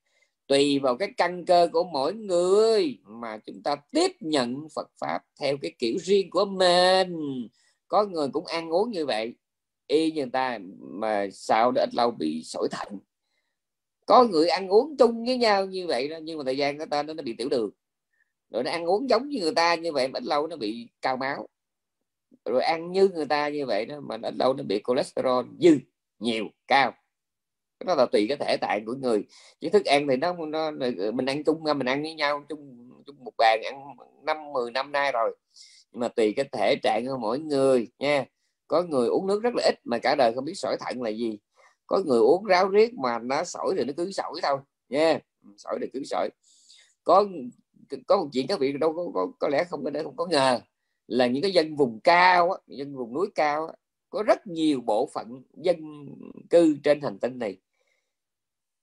Tùy vào cái căn cơ của mỗi người mà chúng ta tiếp nhận Phật pháp theo cái kiểu riêng của mình. Có người cũng ăn uống như vậy, y như người ta mà sau đó ít lâu bị sỏi thận. Có người ăn uống chung với nhau như vậy đó, nhưng mà thời gian người ta nó bị tiểu đường. Rồi nó ăn uống giống như người ta như vậy ít lâu nó bị cao máu rồi ăn như người ta như vậy đó mà đến đâu nó bị cholesterol dư nhiều cao. Đó là tùy cái thể tạng của người. Chứ thức ăn thì nó, nó mình ăn chung mình ăn với nhau chung chung một bàn ăn năm mười năm nay rồi. Nhưng mà tùy cái thể trạng của mỗi người nha. Có người uống nước rất là ít mà cả đời không biết sỏi thận là gì. Có người uống ráo riết mà nó sỏi thì nó cứ sỏi thôi nha. Sỏi thì cứ sỏi. Có có một chuyện các vị đâu có, có, có lẽ không có không có ngờ là những cái dân vùng cao dân vùng núi cao có rất nhiều bộ phận dân cư trên hành tinh này.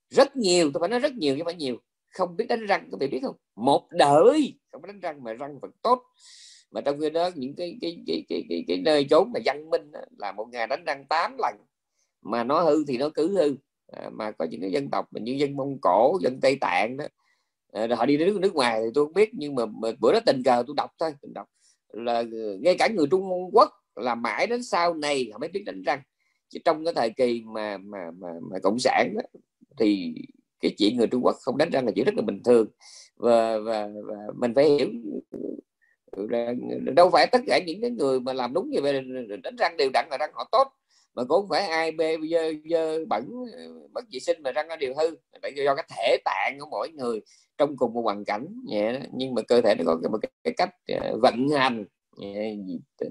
Rất nhiều tôi phải nói rất nhiều chứ phải nhiều. Không biết đánh răng các bạn biết không? Một đời không đánh răng mà răng vẫn tốt. Mà trong khi đó những cái cái cái cái cái, cái nơi chốn mà văn minh là một ngày đánh răng 8 lần. Mà nó hư thì nó cứ hư. À, mà có những cái dân tộc mà như dân mông cổ dân tây tạng đó à, họ đi đến nước, nước ngoài thì tôi không biết nhưng mà, mà bữa đó tình cờ tôi đọc thôi tôi đọc là ngay cả người Trung Quốc là mãi đến sau này họ mới biết đánh răng. Chứ trong cái thời kỳ mà mà mà, mà cộng sản đó, thì cái chuyện người Trung Quốc không đánh răng là chuyện rất là bình thường. Và và, và mình phải hiểu đâu phải tất cả những cái người mà làm đúng như vậy đánh răng đều đặn là răng họ tốt. Mà cũng không phải ai bê dơ, dơ bẩn bất vệ sinh mà răng nó đều hư. Tại do cái thể tạng của mỗi người trong cùng một hoàn cảnh nhưng mà cơ thể nó có một cái cách ờ, vận hành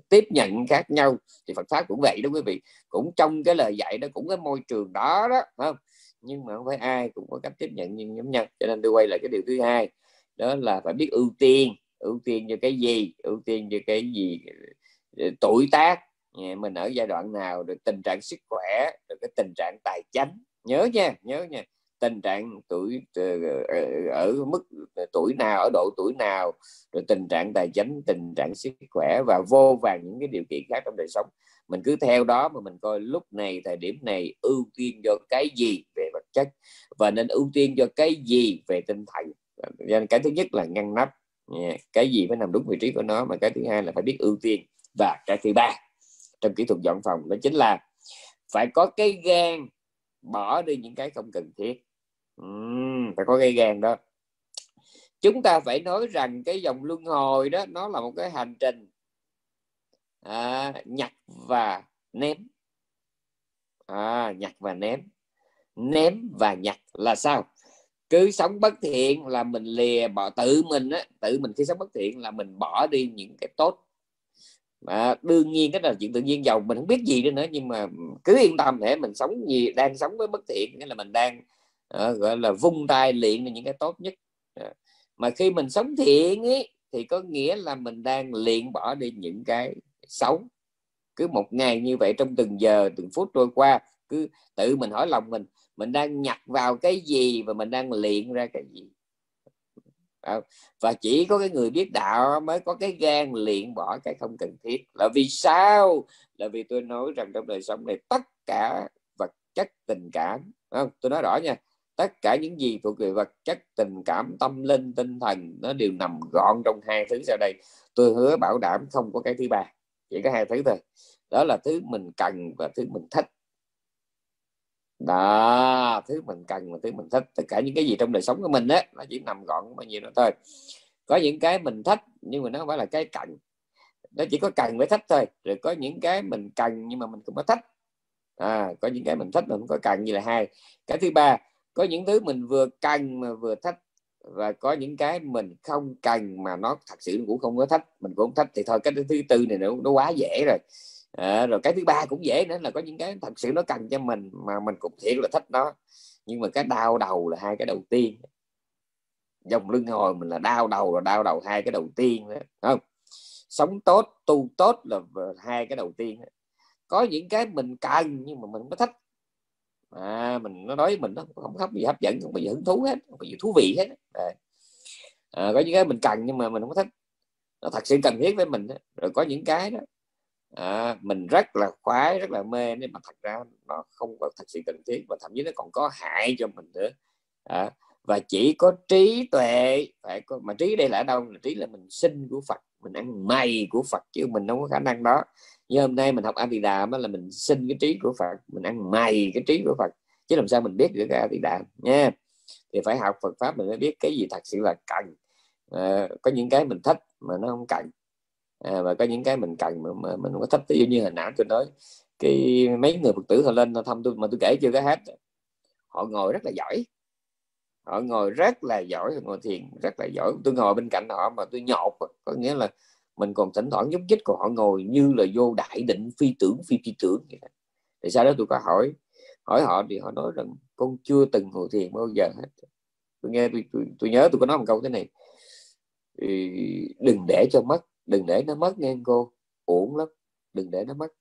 tiếp nhận khác nhau. Thì Phật pháp cũng vậy đó quý vị. Cũng trong cái lời dạy đó, cũng cái môi trường đó đó không? Nhưng mà không phải ai cũng có cách tiếp nhận như giống nhau. Cho nên tôi quay lại cái điều thứ hai, đó là phải biết ưu tiên. Ưu tiên cho cái gì? Ưu tiên cho cái gì? Ờ, tuổi tác. Mình ở giai đoạn nào được tình trạng sức khỏe được cái tình trạng tài chánh. Nhớ nha nhớ nha tình trạng tuổi ờ, ờ, ờ, ở mức tuổi nào, ở độ tuổi nào, rồi tình trạng tài chính, tình trạng sức khỏe và vô vàng những cái điều kiện khác trong đời sống. Mình cứ theo đó mà mình coi lúc này, thời điểm này ưu tiên cho cái gì về vật chất và nên ưu tiên cho cái gì về tinh thần. Nên cái thứ nhất là ngăn nắp cái gì phải nằm đúng vị trí của nó mà cái thứ hai là phải biết ưu tiên. Và cái thứ ba trong kỹ thuật dọn phòng đó chính là phải có cái gan bỏ đi những cái không cần thiết. Uhm, phải có gây gan đó. Chúng ta phải nói rằng cái dòng luân hồi đó nó là một cái hành trình à, nhặt và ném. À, nhặt và ném. Ném và nhặt là sao? Cứ sống bất thiện là mình lìa bỏ tự mình á tự mình khi sống bất thiện là mình bỏ đi những cái tốt à, đương nhiên cái là chuyện tự nhiên giàu mình không biết gì nữa nữa nhưng mà cứ yên tâm để mình sống gì đang sống với bất thiện nghĩa là mình đang uh, gọi là vung tay luyện những cái tốt nhất. À. mà khi mình sống thiện ấy thì có nghĩa là mình đang luyện bỏ đi những cái xấu. Cứ một ngày như vậy trong từng giờ từng phút trôi qua cứ tự mình hỏi lòng mình mình đang nhặt vào cái gì và mình đang luyện ra cái gì? Và chỉ có cái người biết đạo mới có cái gan luyện bỏ cái không cần thiết. Là vì sao? Là vì tôi nói rằng trong đời sống này tất cả vật chất tình cảm không? tôi nói rõ nha. Tất cả những gì thuộc về vật chất tình cảm, tâm linh, tinh thần, nó đều nằm gọn trong hai thứ sau đây. Tôi hứa bảo đảm không có cái thứ ba, chỉ có hai thứ thôi. Đó là thứ mình cần và thứ mình thích đó thứ mình cần và thứ mình thích tất cả những cái gì trong đời sống của mình á nó chỉ nằm gọn bao nhiêu đó thôi. Có những cái mình thích nhưng mà nó không phải là cái cần. Nó chỉ có cần với thích thôi. Rồi có những cái mình cần nhưng mà mình không có thích. À, có những cái mình thích mà không có cần như là hai. Cái thứ ba có những thứ mình vừa cần mà vừa thích và có những cái mình không cần mà nó thật sự cũng không có thích. Mình cũng không thích thì thôi cái thứ tư này nó, nó quá dễ rồi à, rồi cái thứ ba cũng dễ nữa là có những cái thật sự nó cần cho mình mà mình cũng thiệt là thích nó. Nhưng mà cái đau đầu là hai cái đầu tiên. Dòng lưng hồi mình là đau đầu là đau đầu hai cái đầu tiên đó, không? Sống tốt tu tốt là hai cái đầu tiên có những cái mình cần nhưng mà mình không có thích. À, mình nó nói với mình nó không hấp gì hấp dẫn không có gì hứng thú hết không có gì thú vị hết. À, à, có những cái mình cần nhưng mà mình không có thích. Nó thật sự cần thiết với mình rồi có những cái đó à, mình rất là khoái rất là mê nhưng mà thật ra nó không có thật sự cần thiết và thậm chí nó còn có hại cho mình nữa. À, và chỉ có trí tuệ phải có mà trí đây là ở đâu? Là trí là mình sinh của Phật mình ăn mày của Phật chứ mình không có khả năng đó. Như hôm nay mình học A Di Đà là mình sinh cái trí của Phật mình ăn mày cái trí của Phật. Chứ làm sao mình biết được cái A Di Đà nha? Thì phải học Phật pháp mình mới biết cái gì thật sự là cần. À, có những cái mình thích mà nó không cần à, và có những cái mình cần mà, mà mình không có thích ví dụ như hình ảnh tôi nói cái mấy người phật tử họ lên thăm tôi mà tôi kể chưa có hết. Họ ngồi rất là giỏi. Họ ngồi rất là giỏi ngồi thiền rất là giỏi. Tôi ngồi bên cạnh họ mà tôi nhột có nghĩa là mình còn thỉnh thoảng nhúc nhích của họ ngồi như là vô đại định phi tưởng phi phi tưởng vậy. thì sau đó tôi có hỏi hỏi họ thì họ nói rằng con chưa từng ngồi thiền bao giờ hết. Tôi nghe tôi, tôi, tôi nhớ tôi có nói một câu thế này. Đừng để cho mất đừng để nó mất nghe cô. Ổn lắm. Đừng để nó mất.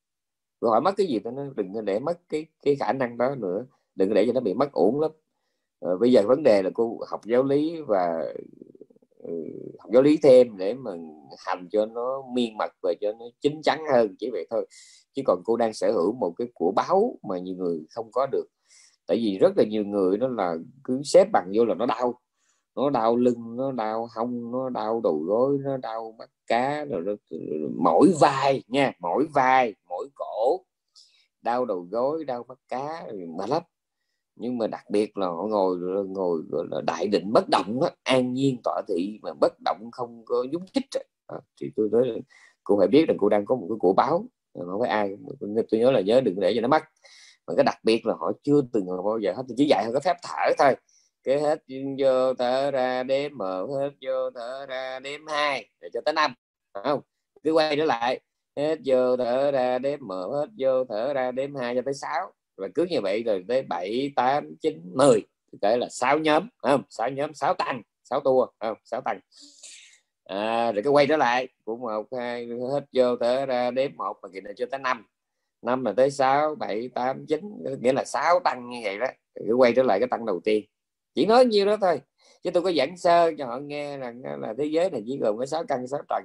Rồi hỏi mất cái gì tôi nó đừng để mất cái cái khả năng đó nữa. Đừng để cho nó bị mất ổn lắm. À, bây giờ vấn đề là cô học giáo lý và ừ, học giáo lý thêm để mà hành cho nó miên mật và cho nó chín chắn hơn chỉ vậy thôi. Chứ còn cô đang sở hữu một cái của báo mà nhiều người không có được. Tại vì rất là nhiều người nó là cứ xếp bằng vô là nó đau nó đau lưng nó đau hông nó đau đầu gối nó đau mắt cá rồi nó, mỗi vai nha mỗi vai mỗi cổ đau đầu gối đau mắt cá mà lắm. Nhưng mà đặc biệt là họ ngồi ngồi gọi là đại định bất động đó, an nhiên tọa thị mà bất động không có nhúng chích đó, thì tôi nói là cô phải biết rằng cô đang có một cái của báo không phải ai tôi nhớ là nhớ đừng để cho nó mất mà cái đặc biệt là họ chưa từng bao giờ hết tôi chỉ dạy họ cái phép thở thôi cái hết vô thở ra đếm mở hết vô thở ra đếm hai. Để cho tới năm. Không? Cứ quay trở lại. Hết vô thở ra đếm mở hết vô thở ra đếm hai cho tới sáu. Và cứ như vậy rồi tới bảy tám chín mười. Kể là sáu nhóm. Không? Sáu nhóm sáu tăng. Sáu tour không? Sáu tăng. À, rồi cái quay trở lại. Của một hai hết vô thở ra đếm một. Mà kỳ này cho tới năm. Năm là tới sáu bảy tám chín. Nghĩa là sáu tăng như vậy đó. Cứ quay trở lại cái tăng đầu tiên chỉ nói nhiêu đó thôi. Chứ tôi có giảng sơ cho họ nghe rằng là thế giới này chỉ gồm có sáu căn sáu trần.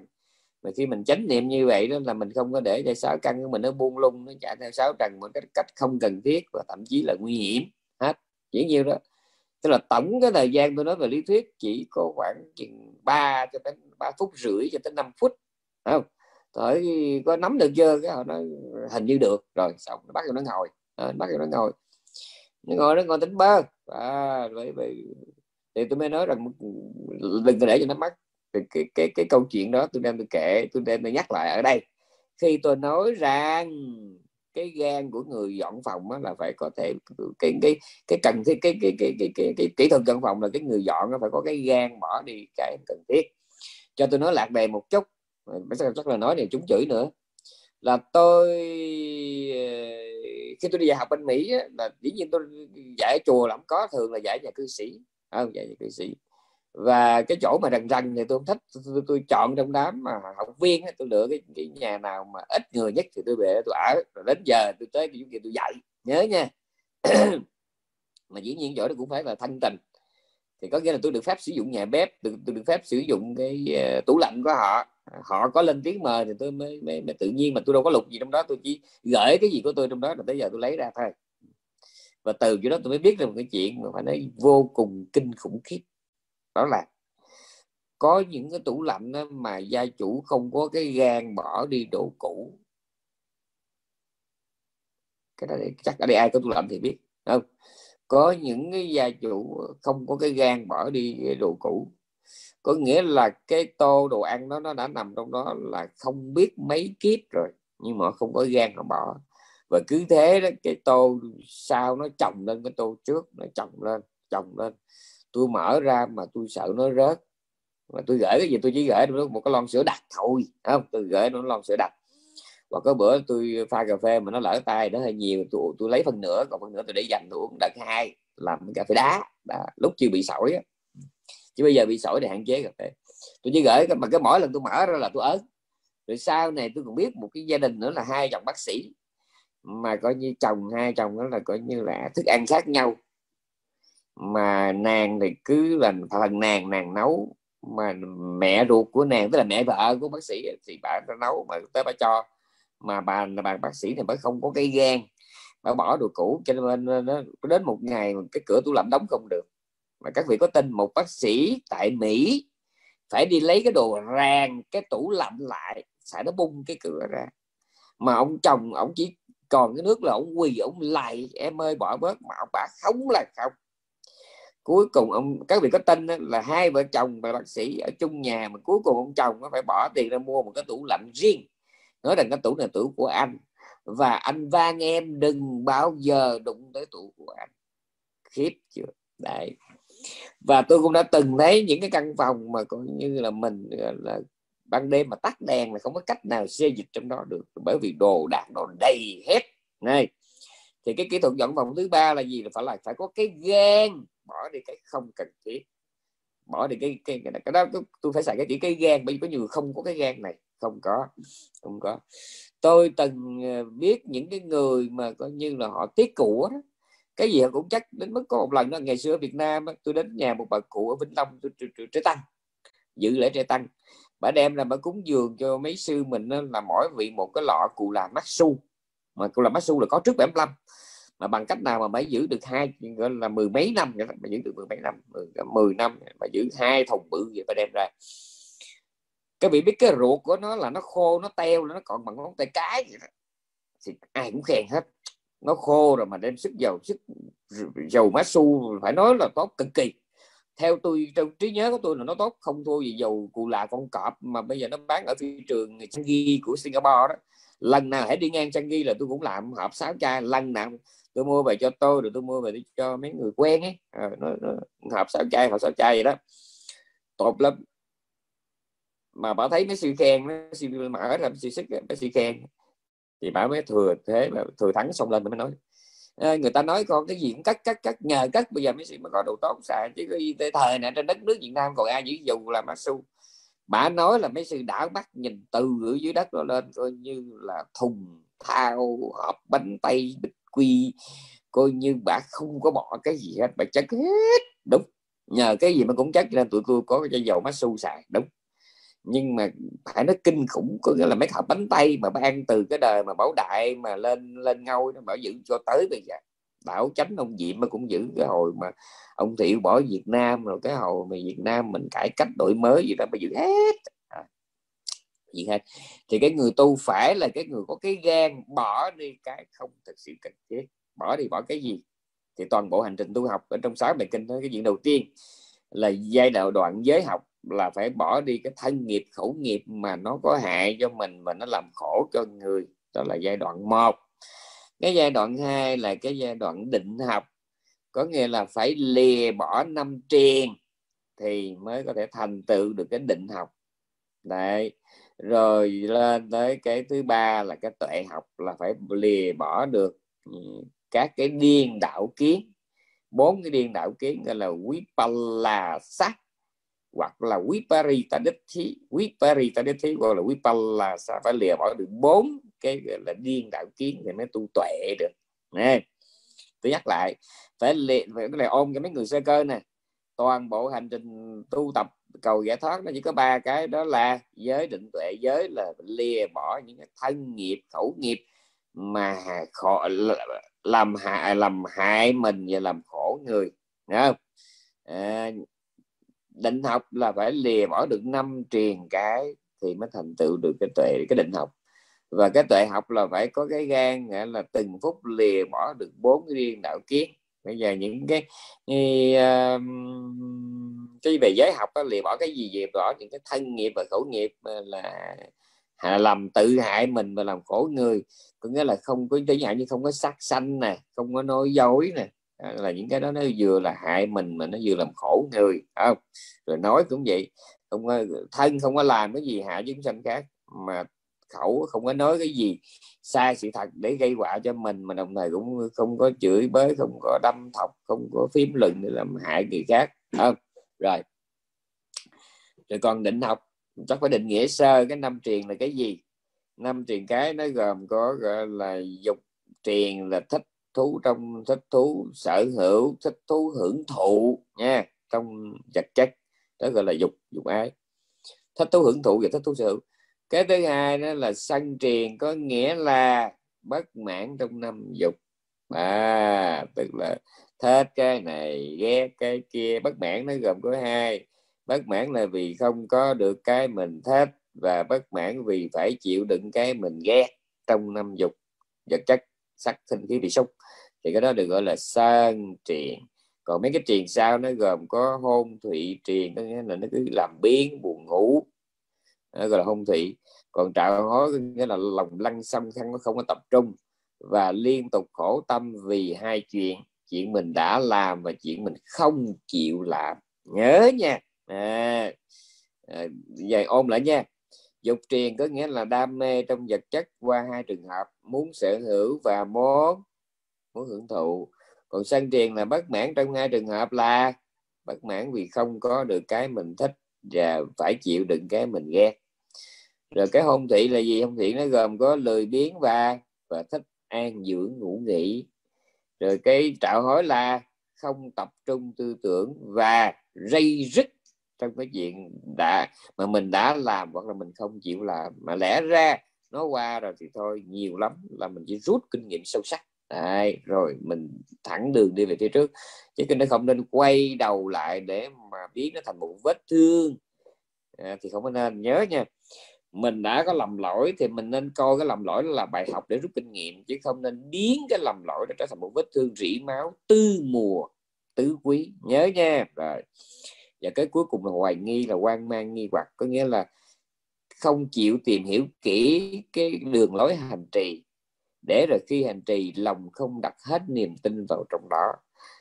Mà khi mình chánh niệm như vậy đó là mình không có để cho sáu căn của mình nó buông lung nó chạy theo sáu trần một cách cách không cần thiết và thậm chí là nguy hiểm. Hết. Chỉ nhiêu đó. Tức là tổng cái thời gian tôi nói về lý thuyết chỉ có khoảng chừng 3 cho đến ba phút rưỡi cho tới 5 phút. Không? Thôi có nắm được chưa? Cái họ nói hình như được. Rồi xong bắt nó ngồi. À, bắt nó ngồi nó ngồi nó ngồi tính bơ. À, vậy, vậy. thì tôi mới nói rằng đừng để cho nó mất cái, cái, cái, cái câu chuyện đó tôi đem tôi kể tôi đem tôi nhắc lại ở đây. Khi tôi nói rằng cái gan của người dọn phòng là phải có thể cái cái cái cần thiết cái cái cái cái, cái, cái kỹ thuật dọn phòng là cái người dọn nó phải có cái gan bỏ đi cái cần thiết. Cho tôi nói lạc đề một chút. Chắc là nói này chúng chửi nữa. Là tôi ờ, khi tôi đi dạy học bên Mỹ á, là dĩ nhiên tôi dạy chùa lắm có thường là dạy nhà cư sĩ. À, không dạy nhà cư sĩ. Và cái chỗ mà rần rần thì tôi không thích. Tôi, tôi, chọn trong đám mà học viên tôi lựa cái, cái nhà nào mà ít người nhất thì tôi về tôi ở. Rồi đến giờ tôi tới cái kia tôi dạy. Nhớ nha. Mà dĩ nhiên chỗ đó cũng phải là thanh tình thì có nghĩa là tôi được phép sử dụng nhà bếp tôi, tôi được phép sử dụng cái uh, tủ lạnh của họ họ có lên tiếng mời thì tôi mới, mới, mới tự nhiên mà tôi đâu có lục gì trong đó tôi chỉ gửi cái gì của tôi trong đó là tới giờ tôi lấy ra thôi. Và từ chỗ đó tôi mới biết được một cái chuyện mà phải nói vô cùng kinh khủng khiếp. Đó là có những cái tủ lạnh đó mà gia chủ không có cái gan bỏ đi đồ cũ. Cái đó chắc ở đây ai có tủ lạnh thì biết không? Có những cái gia chủ không có cái gan bỏ đi đồ cũ có nghĩa là cái tô đồ ăn đó nó đã nằm trong đó là không biết mấy kiếp rồi nhưng mà không có gan mà bỏ. Và cứ thế đó cái tô sau nó chồng lên cái tô trước nó chồng lên chồng lên. Tôi mở ra mà tôi sợ nó rớt. Mà tôi gửi cái gì tôi chỉ gửi được một cái lon sữa đặc thôi không? Tôi gửi nó lon sữa đặc. Và có bữa tôi pha cà phê mà nó lỡ tay nó hơi nhiều tôi, tôi lấy phần nửa còn phần nửa tôi để dành tôi uống đợt hai làm cà phê đá. Đó, lúc chưa bị sỏi á chứ bây giờ bị sỏi thì hạn chế cà phê tôi chỉ gửi mà cái mỗi lần tôi mở ra là tôi ớn. Rồi sau này tôi còn biết một cái gia đình nữa là hai chồng bác sĩ. Mà coi như chồng, hai chồng đó là coi như là thức ăn khác nhau. Mà nàng thì cứ là phần nàng nàng nấu. Mà mẹ ruột của nàng, tức là mẹ vợ của bác sĩ thì bà nấu mà tới bà cho. Mà bà bà bác sĩ thì mới không có cái gan. Bà bỏ đồ cũ cho nên nó đến một ngày cái cửa tủ lạnh đóng không được mà các vị có tin một bác sĩ tại Mỹ phải đi lấy cái đồ ràng, cái tủ lạnh lại sợ nó bung cái cửa ra. Mà ông chồng ông chỉ còn cái nước là ông quỳ, ông lại em ơi, bỏ bớt. Mà ông bà không là không. Cuối cùng ông, các vị có tin là hai vợ chồng và bác sĩ ở chung nhà, mà cuối cùng ông chồng nó phải bỏ tiền ra mua một cái tủ lạnh riêng. Nói rằng cái tủ này tủ của anh. Và anh van em đừng bao giờ đụng tới tủ của anh. Khiếp chưa? Đấy và tôi cũng đã từng thấy những cái căn phòng mà coi như là mình là ban đêm mà tắt đèn là không có cách nào xê dịch trong đó được bởi vì đồ đạc đồ đầy hết. Này thì cái kỹ thuật dọn phòng thứ ba là gì? Là phải là phải có cái gan bỏ đi cái không cần thiết. Bỏ đi cái cái cái, cái đó tôi phải xài cái chữ cái gan bởi vì có nhiều không có cái gan này. Không có không có. Tôi từng ờ, biết những cái người mà coi như là họ tiếc của đó cái gì cũng chắc đến mức có một lần đó, ngày xưa ở Việt Nam tôi đến nhà một bà cụ ở Vĩnh Long, tôi trẻ tăng dự lễ trẻ tăng. Bà đem là bà cúng dường cho mấy sư mình là mỗi vị một cái lọ cụ là mắt su mà cụ là mắt su là có trước 75 mà bằng cách nào mà mới giữ được hai, gọi là mười mấy năm vậy mà giữ được mười mấy năm, mười năm mà giữ hai thùng bự vậy bà đem ra. Các vị biết cái ruột của nó là nó khô, nó teo nó còn bằng ngón tay cái vậy đó. thì ai cũng khen hết nó khô rồi mà đem sức dầu sức dầu má su phải nói là tốt cực kỳ. Theo tôi trong trí nhớ của tôi là nó tốt không thua gì dầu cụ là con cọp mà bây giờ nó bán ở thị trường Changi của Singapore đó. Lần nào hãy đi ngang Changi là tôi cũng làm hộp sáu chai lần nào tôi mua về cho tôi rồi tôi mua về cho mấy người quen ấy. À, nó, nó hộp sáu chai hộp sáu chai vậy đó. Tốt lắm. Mà bà thấy mấy sư khen mấy sư mở ra sư sức mấy sư khen thì bà mới thừa thế mà thừa thắng xong lên mới nói à, người ta nói con cái gì cũng cắt cắt cắt nhờ cắt bây giờ mấy sư mà có đồ tốt xài chứ cái thời này trên đất nước Việt Nam còn ai giữ dù là mà su. Bà nói là mấy sư đảo mắt nhìn từ ở dưới đất nó lên coi như là thùng thao hộp bánh tay bích quy coi như bà không có bỏ cái gì hết bà chắc hết. Đúng nhờ cái gì mà cũng chắc nên tụi tôi có cái dầu mát su xài. Đúng nhưng mà phải nó kinh khủng có nghĩa là mấy hộp bánh tay mà ban từ cái đời mà bảo đại mà lên lên ngôi nó bảo giữ cho tới bây giờ. Bảo chánh ông diệm mà cũng giữ cái hồi mà ông thiệu bỏ việt nam rồi cái hồi mà việt nam mình cải cách đổi mới gì đó mà giữ hết. À, gì hết thì cái người tu phải là cái người có cái gan bỏ đi cái không thực sự cần thiết. Bỏ đi bỏ cái gì? Thì toàn bộ hành trình tu học ở trong sáu bài kinh đó cái chuyện đầu tiên là giai đoạn đoạn giới học là phải bỏ đi cái thân nghiệp, khẩu nghiệp mà nó có hại cho mình và nó làm khổ cho người. Đó là giai đoạn một. Cái giai đoạn hai là cái giai đoạn định học. Có nghĩa là phải lìa bỏ năm triền thì mới có thể thành tựu được cái định học. Đấy. Rồi lên tới cái thứ ba là cái tuệ học, là phải lìa bỏ được ừ, các cái điên đạo kiến. Bốn cái điên đạo kiến gọi là quý là sắc hoặc là viparita ditti viparita thí gọi là vipalla sao phải lìa bỏ được bốn cái gọi là điên đạo kiến thì mới tu tuệ được. Nè tôi nhắc lại phải lìa phải này ôm cho mấy người sơ cơ nè. Toàn bộ hành trình tu tập cầu giải thoát nó chỉ có ba cái đó là giới định tuệ giới là lìa bỏ những cái thân nghiệp khẩu nghiệp mà khổ làm hại làm hại mình và làm khổ người. Đúng không? À, định học là phải lìa bỏ được năm triền cái thì mới thành tựu được cái tuệ cái định học. Và cái tuệ học là phải có cái gan là từng phút lìa bỏ được bốn riêng đạo kiến bây giờ những cái cái, cái về giới học đó, lìa bỏ cái gì về bỏ những cái thân nghiệp và khẩu nghiệp là làm tự hại mình và làm khổ người. Có nghĩa là không có giới hạn như không có sát sanh nè không có nói dối nè là những cái đó nó vừa là hại mình mà nó vừa làm khổ người không? Rồi nói cũng vậy không có, thân không có làm cái gì hại chúng sanh khác mà khẩu không có nói cái gì sai sự thật để gây họa cho mình mà đồng thời cũng không có chửi bới không có đâm thọc không có phím luận để làm hại người khác không? Rồi. Rồi còn định học chắc phải định nghĩa sơ cái năm truyền là cái gì? Năm truyền cái nó gồm có gọi là dục truyền là thích thú trong, thích thú sở hữu, thích thú hưởng thụ nha, trong vật chất, đó gọi là dục dục ái. Thích thú hưởng thụ và thích thú sở hữu. Cái thứ hai đó là sân triền có nghĩa là bất mãn trong năm dục. À tức là thích cái này, ghét cái kia, bất mãn nó gồm có hai. Bất mãn là vì không có được cái mình thích và bất mãn vì phải chịu đựng cái mình ghét trong năm dục vật chất sắc thinh khí bị xúc thì cái đó được gọi là sơn triền. Còn mấy cái triền sau nó gồm có hôn thủy triền có nghĩa là nó cứ làm biến buồn ngủ. Nó gọi là hôn thủy. Còn trạo hối có nghĩa là lòng lăng xăm không không có tập trung và liên tục khổ tâm vì hai chuyện chuyện mình đã làm và chuyện mình không chịu làm. Nhớ nha. À, à, vậy ôm lại nha dục truyền có nghĩa là đam mê trong vật chất qua hai trường hợp, muốn sở hữu và muốn muốn hưởng thụ. Còn sân truyền là bất mãn trong hai trường hợp là bất mãn vì không có được cái mình thích và phải chịu đựng cái mình ghét. Rồi cái hôn thị là gì? Hôn thị nó gồm có lười biếng và và thích an dưỡng, ngủ nghỉ. Rồi cái trạo hối là không tập trung tư tưởng và dây rứt trong cái chuyện đã mà mình đã làm hoặc là mình không chịu làm. Mà lẽ ra nó qua rồi thì thôi nhiều lắm là mình chỉ rút kinh nghiệm sâu sắc. Đấy, rồi mình thẳng đường đi về phía trước. Chứ nó không nên quay đầu lại để mà biến nó thành một vết thương. À, thì không có nên. Nhớ nha mình đã có lầm lỗi thì mình nên coi cái lầm lỗi là bài học để rút kinh nghiệm chứ không nên biến cái lầm lỗi để trở thành một vết thương rỉ máu tư mùa tứ quý. Nhớ nha. Rồi và cái cuối cùng là hoài nghi, là quan mang, nghi hoặc. Có nghĩa là không chịu tìm hiểu kỹ cái đường lối hành trì. Để rồi khi hành trì, lòng không đặt hết niềm tin vào trong đó.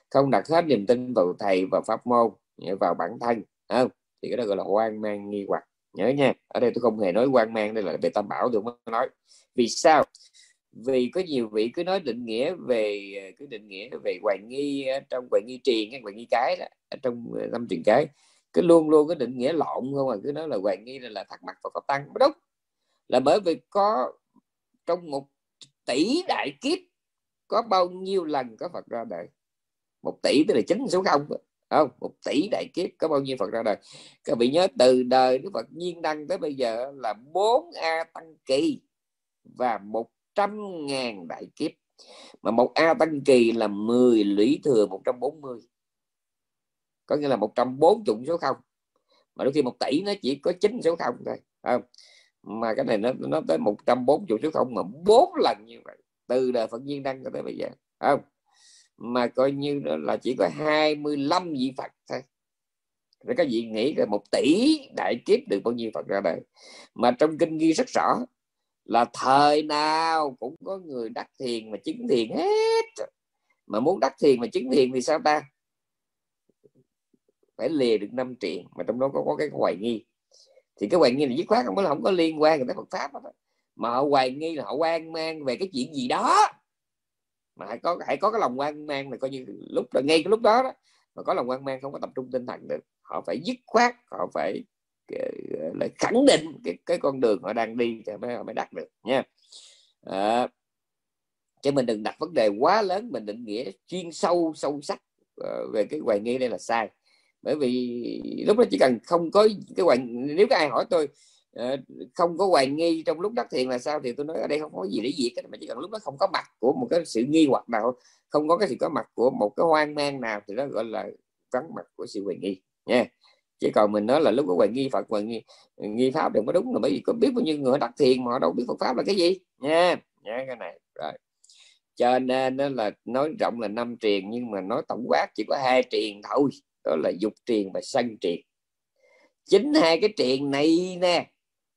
Không đặt hết niềm tin vào thầy và pháp môn vào bản thân không? Thì cái đó gọi là quan mang, nghi hoặc. Nhớ nha. Ở đây tôi không hề nói quan mang, đây là về tam bảo tôi mới nói. Vì sao? Vì có nhiều vị cứ nói định nghĩa về ờ, cứ định nghĩa về hoài nghi ờ, trong hoài nghi triền hay hoài nghi cái đó, trong ờ, năm truyền cái cứ luôn luôn cái định nghĩa lộn không à cứ nói là hoài nghi là, là thật mặt và pháp tăng. Đúng là bởi vì có trong một tỷ đại kiếp có bao nhiêu lần có Phật ra đời? Một tỷ tức là chín số không? Không một tỷ đại kiếp có bao nhiêu phật ra đời? Các vị nhớ từ đời đức phật nhiên đăng tới bây giờ là 4 a tăng kỳ và một trăm ngàn đại kiếp. Mà một a tăng kỳ là 10 lũy thừa 140 có nghĩa là 140 số không. Mà đôi khi một tỷ nó chỉ có chín số không thôi không? Mà cái này nó nó tới 140 số không mà bốn lần như vậy. Từ đời Phật viên đăng cho tới bây giờ không? Mà coi như là chỉ có 25 vị Phật thôi. Rồi các vị nghĩ là một tỷ đại kiếp được bao nhiêu Phật ra đời. Mà trong kinh ghi rất rõ là thời nào cũng có người đắc thiền mà chứng thiền hết. Mà muốn đắc thiền mà chứng thiền thì sao ta? Phải lìa được năm triền mà trong đó có, có cái hoài nghi. Thì cái hoài nghi là dứt khoát không có không có liên quan tới Phật pháp đó. mà họ hoài nghi là họ quan mang về cái chuyện gì đó. Mà hãy có hãy có cái lòng quan mang này coi như lúc là ngay cái lúc đó đó mà có lòng quan mang không có tập trung tinh thần được. Họ phải dứt khoát họ phải lại khẳng định cái, cái con đường họ đang đi thì mới họ mới đạt được nha. À, chứ mình đừng đặt vấn đề quá lớn mình định nghĩa chuyên sâu sâu sắc ờ, về cái hoài nghi đây là sai. Bởi vì lúc đó chỉ cần không có cái hoài nếu có ai hỏi tôi ờ, không có hoài nghi trong lúc đắc thiền là sao thì tôi nói ở đây không có gì để diệt mà chỉ cần lúc đó không có mặt của một cái sự nghi hoặc nào không có cái sự có mặt của một cái hoang mang nào thì đó gọi là vắng mặt của sự hoài nghi nha chỉ còn mình nói là lúc có hoài nghi Phật hoài nghi nghi pháp đừng có đúng là bởi vì có biết bao nhiêu người đắc thiền mà họ đâu biết Phật pháp là cái gì. Nha nha, cái này, rồi. Cho nên đó là nói rộng là năm triền, nhưng mà nói tổng quát chỉ có hai triền thôi, đó là dục triền và sân triền. Chính hai cái triền này nè,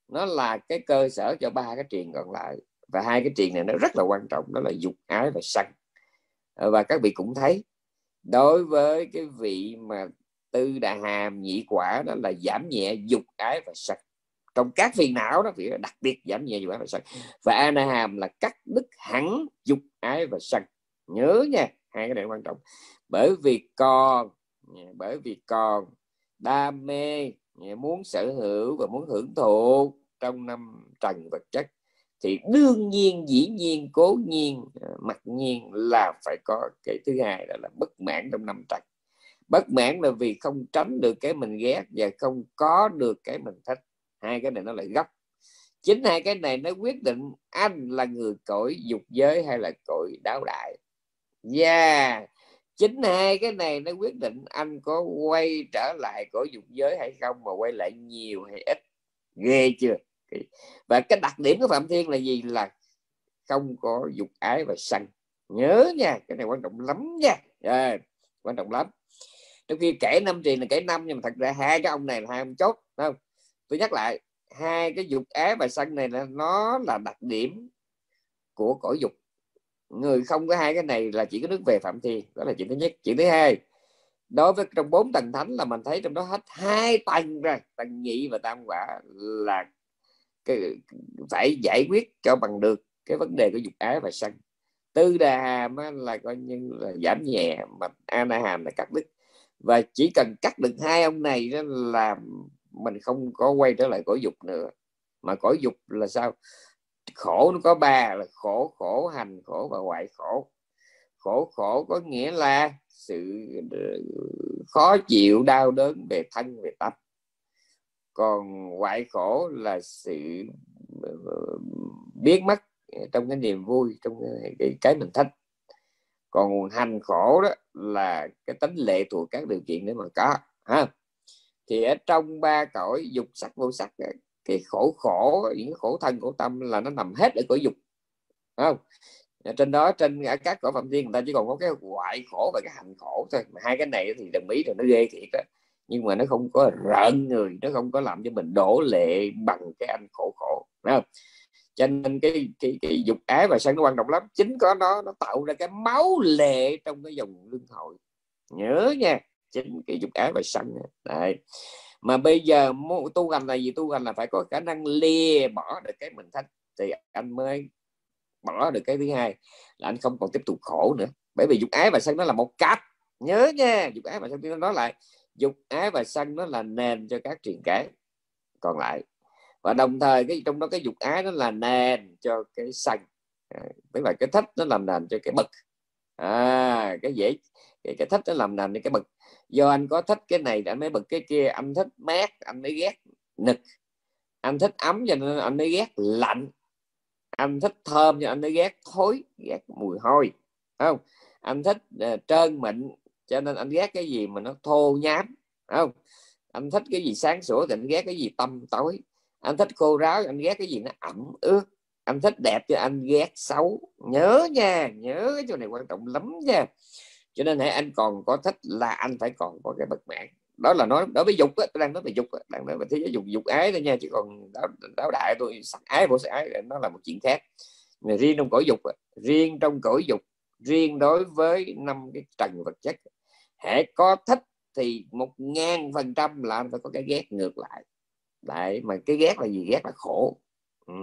nó là cái cơ sở cho ba cái triền còn lại. Và hai cái triền này nó rất là quan trọng, đó là dục ái và sân ờ, và các vị cũng thấy, đối với cái vị mà tư đà hàm nhị quả, đó là giảm nhẹ, dục ái và sắc trong các phiền não đó thì đặc biệt giảm nhẹ dục ái và sân và a na hàm là cắt đứt hẳn dục ái và sân nhớ nha, hai cái này quan trọng. Bởi vì còn bởi vì còn đam mê muốn sở hữu và muốn hưởng thụ trong năm trần vật chất, thì đương nhiên, dĩ nhiên, cố nhiên à, mặc nhiên là phải có cái thứ hai đó là bất mãn trong năm trần bất mãn là vì không tránh được cái mình ghét và không có được cái mình thích. Hai cái này nó lại gấp. Chính hai cái này nó quyết định anh là người cõi dục giới hay là cõi đáo đại. Yeah. Chính hai cái này nó quyết định anh có quay trở lại cõi dục giới hay không mà quay lại nhiều hay ít. Ghê chưa? Và cái đặc điểm của phạm thiên là gì? Là không có dục ái và sân nhớ nha cái này quan trọng lắm nha. Yeah, quan trọng lắm trong khi kể năm tiền là kể năm nhưng mà thật ra hai cái ông này là hai ông chốt không? Tôi nhắc lại hai cái dục ái và sân này là nó là đặc điểm của cõi dục. Người không có hai cái này là chỉ có nước về phạm thiên đó là chuyện thứ nhất. Chuyện thứ hai đối với trong bốn tầng thánh là mình thấy trong đó hết hai tầng rồi tầng nhị và tam quả là cái, phải giải quyết cho bằng được cái vấn đề của dục ái và sân. Tư đà hàm là coi như là giảm nhẹ mà ana hàm là cắt đứt và chỉ cần cắt được hai ông này là mình không có quay trở lại cõi dục nữa. Mà cõi dục là sao? Khổ nó có ba là khổ khổ hành khổ và hoại khổ. Khổ khổ có nghĩa là sự ờ, khó chịu đau đớn về thân về tâm còn hoại khổ là sự ờ, ờ, biến mất trong cái niềm vui trong cái, cái mình thích còn hành khổ đó là cái tính lệ thuộc các điều kiện để mà có, ha. Thì ở trong ba cõi dục sắc vô sắc cái khổ khổ, những khổ thân, khổ tâm là nó nằm hết ở cõi dục không? Trên đó, trên ở các cõi phạm thiên, người ta chỉ còn có cái ngoại khổ và cái hành khổ thôi. Mà hai cái này thì đồng ý rồi, nó ghê thiệt đó nhưng mà nó không có rợn người, nó không có làm cho mình đổ lệ bằng cái anh khổ khổ không? Cho nên cái, cái cái dục ái và sân nó quan trọng lắm. Chính có nó nó tạo ra cái máu lệ trong cái dòng luân hồi. Nhớ nha chính cái dục ái và sân đấy. Mà bây giờ tu hành là gì? Tu hành là phải có khả năng lìa bỏ được cái mình thích thì anh mới bỏ được cái thứ hai là anh không còn tiếp tục khổ nữa. Bởi vì dục ái và sân nó là một cách. Nhớ nha dục ái và sân nó nói lại dục ái và sân nó là nền cho các truyền cái còn lại và đồng thời cái trong đó cái dục ái nó là nền cho cái sân à, tức là cái thích nó làm nền cho cái bực à, cái dễ cái, cái thích nó làm nền cho cái bực do anh có thích cái này anh mới bực cái kia. Anh thích mát anh mới ghét nực. Anh thích ấm cho nên anh mới ghét lạnh. Anh thích thơm cho anh mới ghét thối ghét mùi hôi. Không? Anh thích uh, trơn mịn cho nên anh ghét cái gì mà nó thô nhám. Không? Anh thích cái gì sáng sủa thì anh ghét cái gì tâm tối anh thích khô ráo anh ghét cái gì? Nó ẩm ướt. Anh thích đẹp cho anh ghét xấu. Nhớ nha nhớ cái chỗ này quan trọng lắm nha. Cho nên hãy anh còn có thích là anh phải còn có cái bất mãn. Đó là nói đối với dục á tôi đang nói về dục á đang nói về thế giới dục dục ái thôi nha chứ còn đáo, đáo đại tôi sắc ái bộ sắc ái nó là một chuyện khác. Mà riêng trong cõi dục riêng trong cõi dục riêng đối với năm cái trần vật chất hãy có thích thì một ngàn phần trăm là anh phải có cái ghét ngược lại đấy, mà cái ghét là gì? Ghét là khổ. Ừ.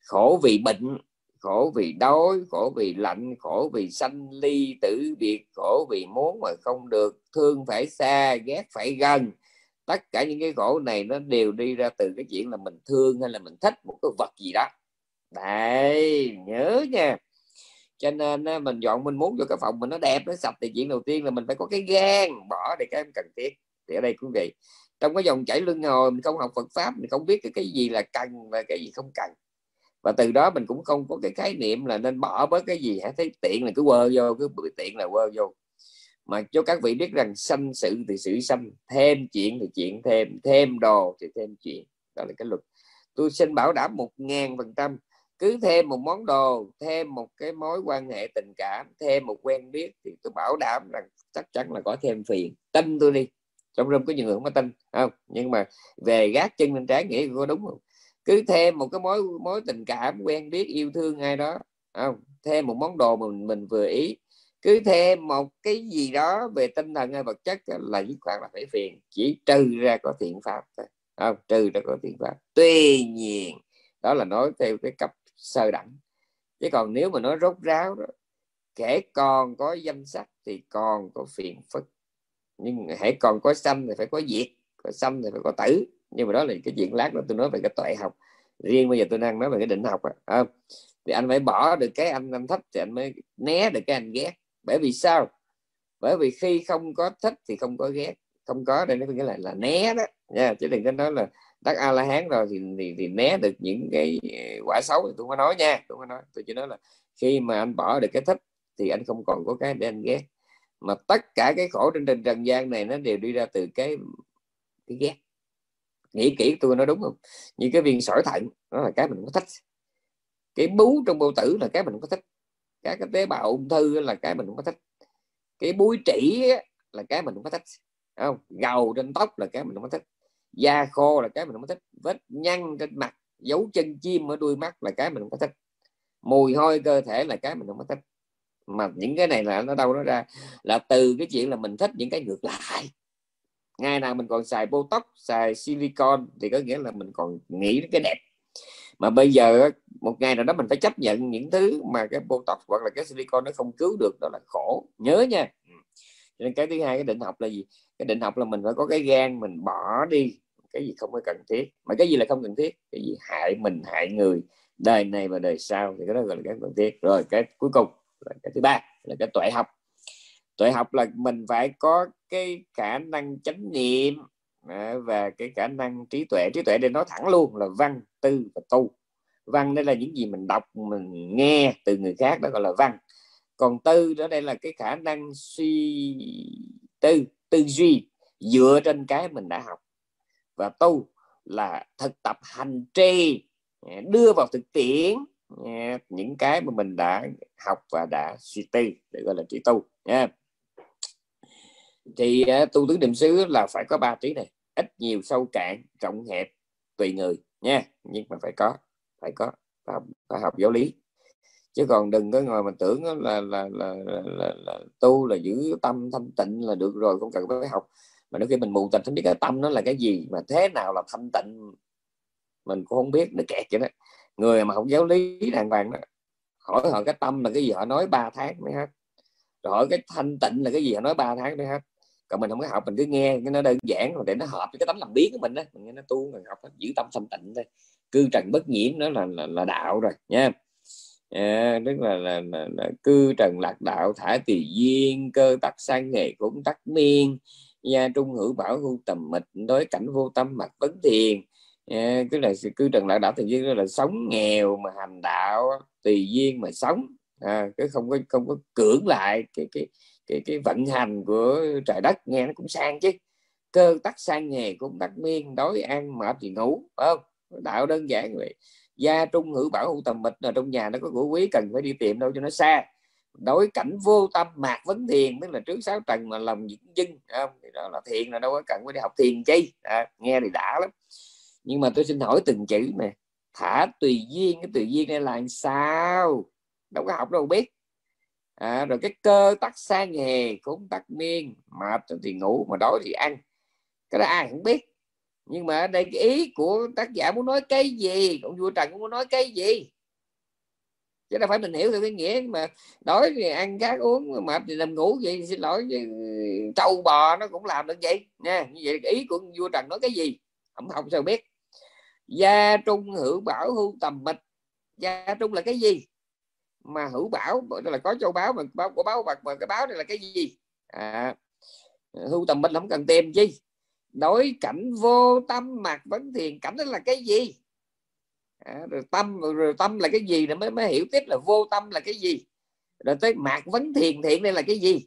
khổ vì bệnh, khổ vì đói, khổ vì lạnh, khổ vì sanh ly tử biệt, khổ vì muốn mà không được, thương phải xa, ghét phải gần. Tất cả những cái khổ này nó đều đi ra từ cái chuyện là mình thương hay là mình thích một cái vật gì đó. Đấy, nhớ nha. Cho nên mình dọn mình muốn cho cái phòng mình nó đẹp, nó sạch thì chuyện đầu tiên là mình phải có cái gan bỏ để cái em cần thiết. Thì ở đây quý vị trong cái dòng chảy luân hồi mình không học Phật pháp mình không biết cái, cái gì là cần và cái gì không cần. Và từ đó mình cũng không có cái khái niệm là nên bỏ bớt cái gì hả thấy tiện là cứ quơ vô cứ bị tiện là quơ vô. Mà cho các vị biết rằng sanh sự thì sự sanh thêm chuyện thì chuyện thêm thêm đồ thì thêm chuyện. Đó là cái luật. Tôi xin bảo đảm một ngàn phần trăm cứ thêm một món đồ thêm một cái mối quan hệ tình cảm thêm một quen biết thì tôi bảo đảm rằng chắc chắn là có thêm phiền. Tin tôi đi trong rơm có nhiều người không có tin không, nhưng mà về gác chân lên trái nghĩ có đúng không? Cứ thêm một cái mối mối tình cảm quen biết, yêu thương ai đó. Không, thêm một món đồ mình mình vừa ý. Cứ thêm một cái gì đó về tinh thần hay vật chất là dứt khoát là phải phiền. Chỉ trừ ra có thiện pháp thôi. Không, trừ ra có thiện pháp. Tuy nhiên, đó là nói theo cái cấp sơ đẳng. Chứ còn nếu mà nói rốt ráo đó, kể còn có danh sách thì còn có phiền phức nhưng hãy còn có sanh thì phải có diệt có sanh thì phải có tử. Nhưng mà đó là cái chuyện lát nữa tôi nói về cái tuệ học. Riêng bây giờ tôi đang nói về cái định học à. thì anh phải bỏ được cái anh anh thích thì anh mới né được cái anh ghét. Bởi vì sao? Bởi vì khi không có thích thì không có ghét. Không có đây nó nghĩa là là né đó. Nha chứ đừng có nói là đắc a la hán rồi thì, thì thì né được những cái ờ, quả xấu thì tôi không có nói nha tôi không có nói. Tôi chỉ nói là khi mà anh bỏ được cái thích thì anh không còn có cái để anh ghét mà tất cả cái khổ trên trần gian này nó đều đi ra từ cái cái ghét. Nghĩ kỹ tôi nói đúng không? Như cái viên sỏi thận, đó là cái mình không có thích. Cái bú trong bao tử là cái mình không có thích. Các cái tế bào ung thư là cái mình không có thích. Cái búi trĩ là cái mình không có thích. Không? Gầu trên tóc là cái mình không có thích. Da khô là cái mình không có thích. Vết nhăn trên mặt, dấu chân chim ở đuôi mắt là cái mình không có thích. Mùi hôi cơ thể là cái mình không có thích mà những cái này là nó đâu nó ra. Là từ cái chuyện là mình thích những cái ngược lại. Ngày nào mình còn xài botox, xài silicon thì có nghĩa là mình còn nghĩ đến cái đẹp. Mà bây giờ một ngày nào đó mình phải chấp nhận những thứ mà cái botox hoặc là cái silicon nó không cứu được, đó là khổ. Nhớ nha. Cho nên cái thứ hai, cái định học là gì? Cái định học là mình phải có cái gan, mình bỏ đi. Cái gì không có cần thiết. Mà cái gì là không cần thiết? Cái gì hại mình, hại người. Đời này và đời sau thì cái đó gọi là cái cần thiết. Rồi, cái cuối cùng là cái thứ ba, là cái tuệ học. Tuệ học là mình phải có cái khả năng chánh niệm à, và cái khả năng trí tuệ. Trí tuệ để nói thẳng luôn là văn, tư và tu. Văn đây là những gì mình đọc, mình nghe từ người khác, đó gọi là văn. Còn tư đó đây là cái khả năng suy tư tư duy dựa trên cái mình đã học. Và tu là thực tập hành trì à, đưa vào thực tiễn những cái mà mình đã học và đã suy tư để gọi là trí tu nha thì à, tu tứ niệm xứ là phải có ba trí này ít nhiều sâu cạn rộng hẹp tùy người nha nhưng mà phải có phải có phải, phải học giáo lý. Chứ còn đừng có ngồi mà tưởng là là, là, là, là, là tu là giữ tâm thanh tịnh là được rồi không cần phải học. Mà đôi khi mình mù tịnh không biết cái tâm nó là cái gì mà thế nào là thanh tịnh mình cũng không biết nó kẹt vậy đó người mà không giáo lý đàng hoàng đó hỏi họ cái tâm là cái gì họ nói ba tháng mới hết. Rồi hỏi cái thanh tịnh là cái gì họ nói ba tháng mới hết. Còn mình không có học mình cứ nghe cái nó đơn giản để nó hợp với cái tấm làm biến của mình đó mình nghe nó tu mình học giữ tâm thanh tịnh thôi. Cư trần bất nhiễm đó là là, là đạo rồi nha. À, tức là, là, là, là cư trần lạc đạo thả tùy duyên cơ tắc sang nghề cũng tắc miên. Gia trung hữu bảo hưu tầm mịch đối cảnh vô tâm mặt vấn thiền yeah, tức là cứ trần lạc đạo tùy duyên là sống nghèo mà hành đạo tùy duyên mà sống. À, cái không có không có cưỡng lại cái cái cái cái vận hành của trời đất nghe nó cũng sang chứ. Cơ tắc sang nghề cũng tắc miên đói ăn mệt thì ngủ phải không? Đạo đơn giản vậy. Gia trung hữu bảo hữu tầm mịch là trong nhà nó có của quý cần phải đi tìm đâu cho nó xa. Đối cảnh vô tâm mạc vấn thiền tức là trước sáu trần mà lòng những dưng không? Thì đó là thiền là đâu có cần phải đi học thiền chi. À, nghe thì đã lắm nhưng mà tôi xin hỏi từng chữ nè. Thả tùy duyên cái tùy duyên này là sao? Đâu có học đâu biết. À, rồi cái cơ tắc sang nghề cũng tắc miên. Mệt thì ngủ mà đói thì ăn. Cái đó ai cũng biết. Nhưng mà ở đây cái ý của tác giả muốn nói cái gì? Ông vua trần cũng muốn nói cái gì? Chứ đâu phải mình hiểu theo cái nghĩa mà đói thì ăn khác uống mệt thì nằm ngủ vậy xin lỗi trâu bò nó cũng làm được vậy. Nha như vậy ý của vua trần nói cái gì? Không học sao biết? Gia trung hữu bảo hưu tầm mịch gia trung là cái gì? Mà hữu bảo là có châu báo mà báo của báo bạc mà cái báo này là cái gì? À, hưu tầm mịch không cần tìm chi. Đối cảnh vô tâm mạc vấn thiền cảnh đó là cái gì? À, rồi tâm rồi tâm là cái gì rồi mới mới hiểu tiếp là vô tâm là cái gì. Rồi tới mạc vấn thiền thiện đây là cái gì?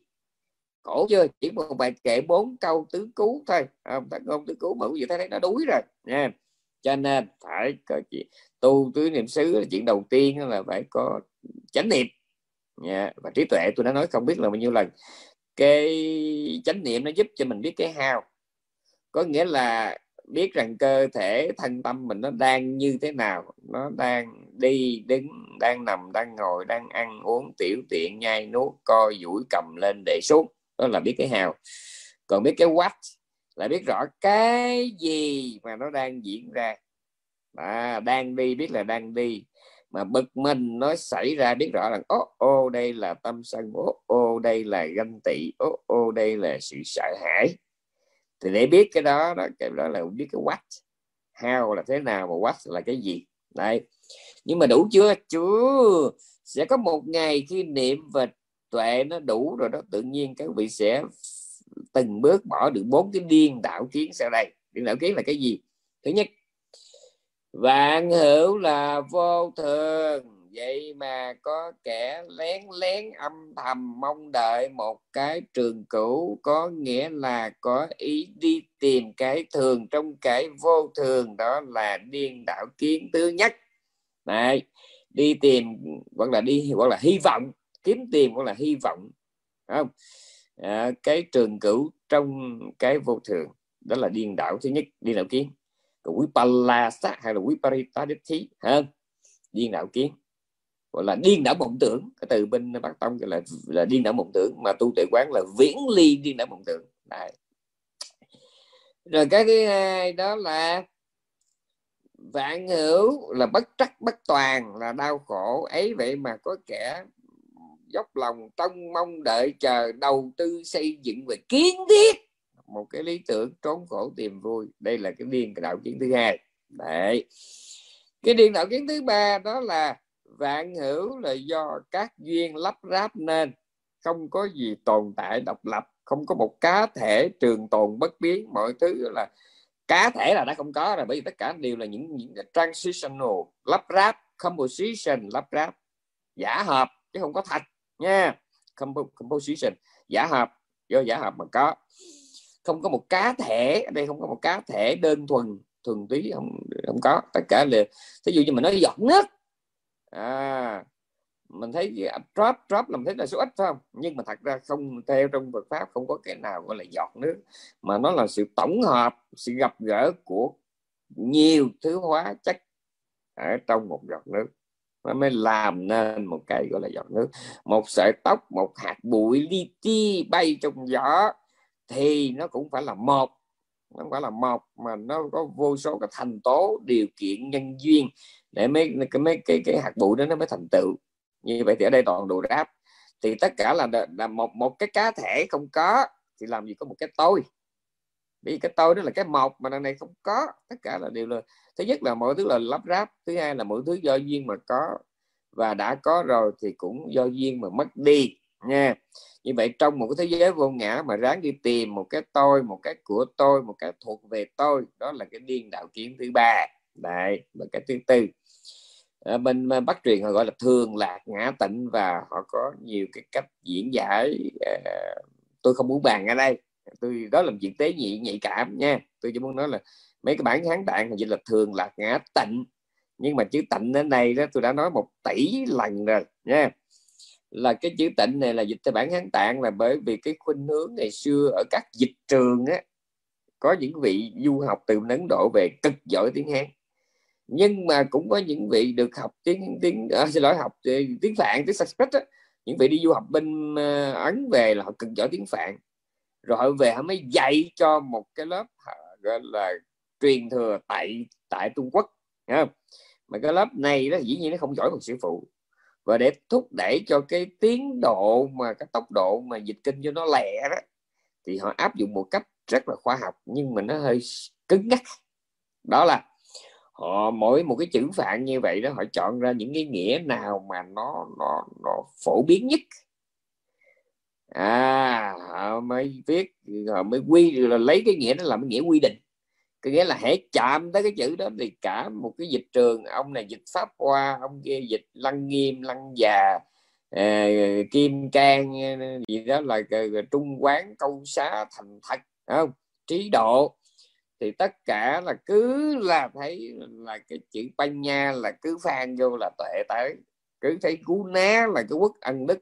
Cổ chưa? Chỉ một bài kệ bốn câu tứ cứu thôi. À, ngôn tứ cứu mà quý vị thấy nó đuối rồi. Nha cho nên phải có chuyện, tu tứ niệm xứ là chuyện đầu tiên là phải có chánh niệm. Yeah. và trí tuệ, tôi đã nói không biết là bao nhiêu lần. Cái chánh niệm nó giúp cho mình biết cái hao có nghĩa là biết rằng cơ thể, thân tâm mình nó đang như thế nào. Nó đang đi, đứng, đang nằm, đang ngồi, đang ăn, uống, tiểu tiện, nhai nuốt, co duỗi, cầm lên, để xuống. Đó là biết cái hào còn biết cái what là biết rõ cái gì mà nó đang diễn ra. À, đang đi biết là đang đi. Mà bực mình nó xảy ra biết rõ là ô ô đây là tâm sân ô ô đây là ganh tị ô ô đây là sự sợ hãi. Thì để biết cái đó đó cái đó là biết cái what how là thế nào và what là cái gì. Đây nhưng mà đủ chưa? Chưa. Sẽ có một ngày khi niệm và tuệ nó đủ rồi đó tự nhiên các vị sẽ từng bước bỏ được bốn cái điên đạo kiến sau đây. Điên đạo kiến là cái gì? Thứ nhất, vạn hữu là vô thường. Vậy mà có kẻ lén lén âm thầm mong đợi một cái trường cửu, có nghĩa là có ý đi tìm cái thường trong cái vô thường, đó là điên đạo kiến thứ nhất. Này đi tìm, hoặc là đi, hoặc là hy vọng, kiếm tìm, hoặc là hy vọng. Không? À, cái trường cửu trong cái vô thường đó là điên đảo thứ nhất điên đảo kiến. Còn palasa hay là quý parita thí hơn điên đảo kiến. Gọi là điên đảo mộng tưởng cái từ bên bắc tông gọi là là điên đảo mộng tưởng mà tu tuệ quán là viễn ly điên đảo mộng tưởng. Đấy. rồi cái thứ hai đó là vạn hữu là bất trắc bất toàn là đau khổ ấy vậy mà có kẻ dốc lòng trông mong đợi chờ đầu tư xây dựng về kiến thiết. Một cái lý tưởng trốn khổ tìm vui. Đây là cái điên cái đạo kiến thứ hai. Đấy. Cái điên đạo kiến thứ ba đó là vạn hữu là do các duyên lắp ráp nên. Không có gì tồn tại độc lập. Không có một cá thể trường tồn bất biến. Mọi thứ là cá thể là đã không có rồi. Bởi vì tất cả đều là những những transitional, lắp ráp, composition lắp ráp, giả hợp, chứ không có thật nha. Composition. Giả hợp. Do giả hợp mà có. Không có một cá thể. Ở đây không có một cá thể đơn thuần thuần túy không không có. Tất cả là ví dụ như mình nói giọt nước. À, mình thấy drop drop làm thấy là số ít phải không? Nhưng mà thật ra không theo trong Phật pháp không có cái nào gọi là giọt nước. Mà nó là sự tổng hợp sự gặp gỡ của nhiều thứ hóa chất ở trong một giọt nước nó mới làm nên một cái gọi là giọt nước. Một sợi tóc, một hạt bụi li ti bay trong gió, thì nó cũng phải là một, nó không phải là một, mà nó có vô số cái thành tố, điều kiện, nhân duyên để mấy, cái mấy, cái cái hạt bụi đó nó mới thành tựu. Như vậy thì ở đây toàn đồ đáp. Thì tất cả là là một một cái cá thể không có, thì làm gì có một cái tôi? Vì cái tôi đó là cái một, mà đằng này không có. Tất cả là đều là, thứ nhất là mọi thứ là lắp ráp, thứ hai là mọi thứ do duyên mà có và đã có rồi thì cũng do duyên mà mất đi, nha. Như vậy trong một cái thế giới vô ngã mà ráng đi tìm một cái tôi, một cái của tôi, một cái thuộc về tôi, đó là cái điên đạo kiến thứ ba. Đại và cái thứ tư. À, ở bên bắc truyền họ gọi là thường lạc, ngã tịnh và họ có nhiều cái cách diễn giải à, tôi không muốn bàn ở đây tôi đó là một chuyện tế nhị nhạy cảm nha. Tôi chỉ muốn nói là mấy cái bản hán tạng dịch là thường lạc ngã tịnh nhưng mà chữ tịnh ở đây đó tôi đã nói một tỷ lần rồi nha. Là cái chữ tịnh này là dịch theo bản hán tạng là bởi vì cái khuynh hướng ngày xưa ở các dịch trường á có những vị du học từ Ấn Độ về cực giỏi tiếng Hán. Nhưng mà cũng có những vị được học tiếng tiếng à, xin lỗi học tiếng Phạn tiếng Sanskrit á. Những vị đi du học bên ờ, Ấn về là họ cực giỏi tiếng Phạn rồi họ về họ mới dạy cho một cái lớp gọi là truyền thừa tại tại Trung Quốc không? mà cái lớp này đó dĩ nhiên nó không giỏi bằng sư phụ. Và để thúc đẩy cho cái tiến độ mà, cái tốc độ mà dịch kinh cho nó lẹ đó, thì họ áp dụng một cách rất là khoa học, nhưng mà nó hơi cứng nhắc đó là họ, mỗi một cái chữ phạn như vậy đó, họ chọn ra những cái nghĩa nào mà nó nó nó phổ biến nhất à họ mới viết họ mới quy là lấy cái nghĩa đó làm cái nghĩa quy định. Có nghĩa là hãy chạm tới cái chữ đó thì cả một cái dịch trường ông này dịch pháp hoa ông kia dịch lăng nghiêm lăng già à, kim can gì đó là trung quán câu xá thành thật không? Trí độ. Thì tất cả là cứ là thấy là cái chữ ban nha là cứ phan vô là tuệ tới. Cứ thấy cú ná là cái quốc ân đức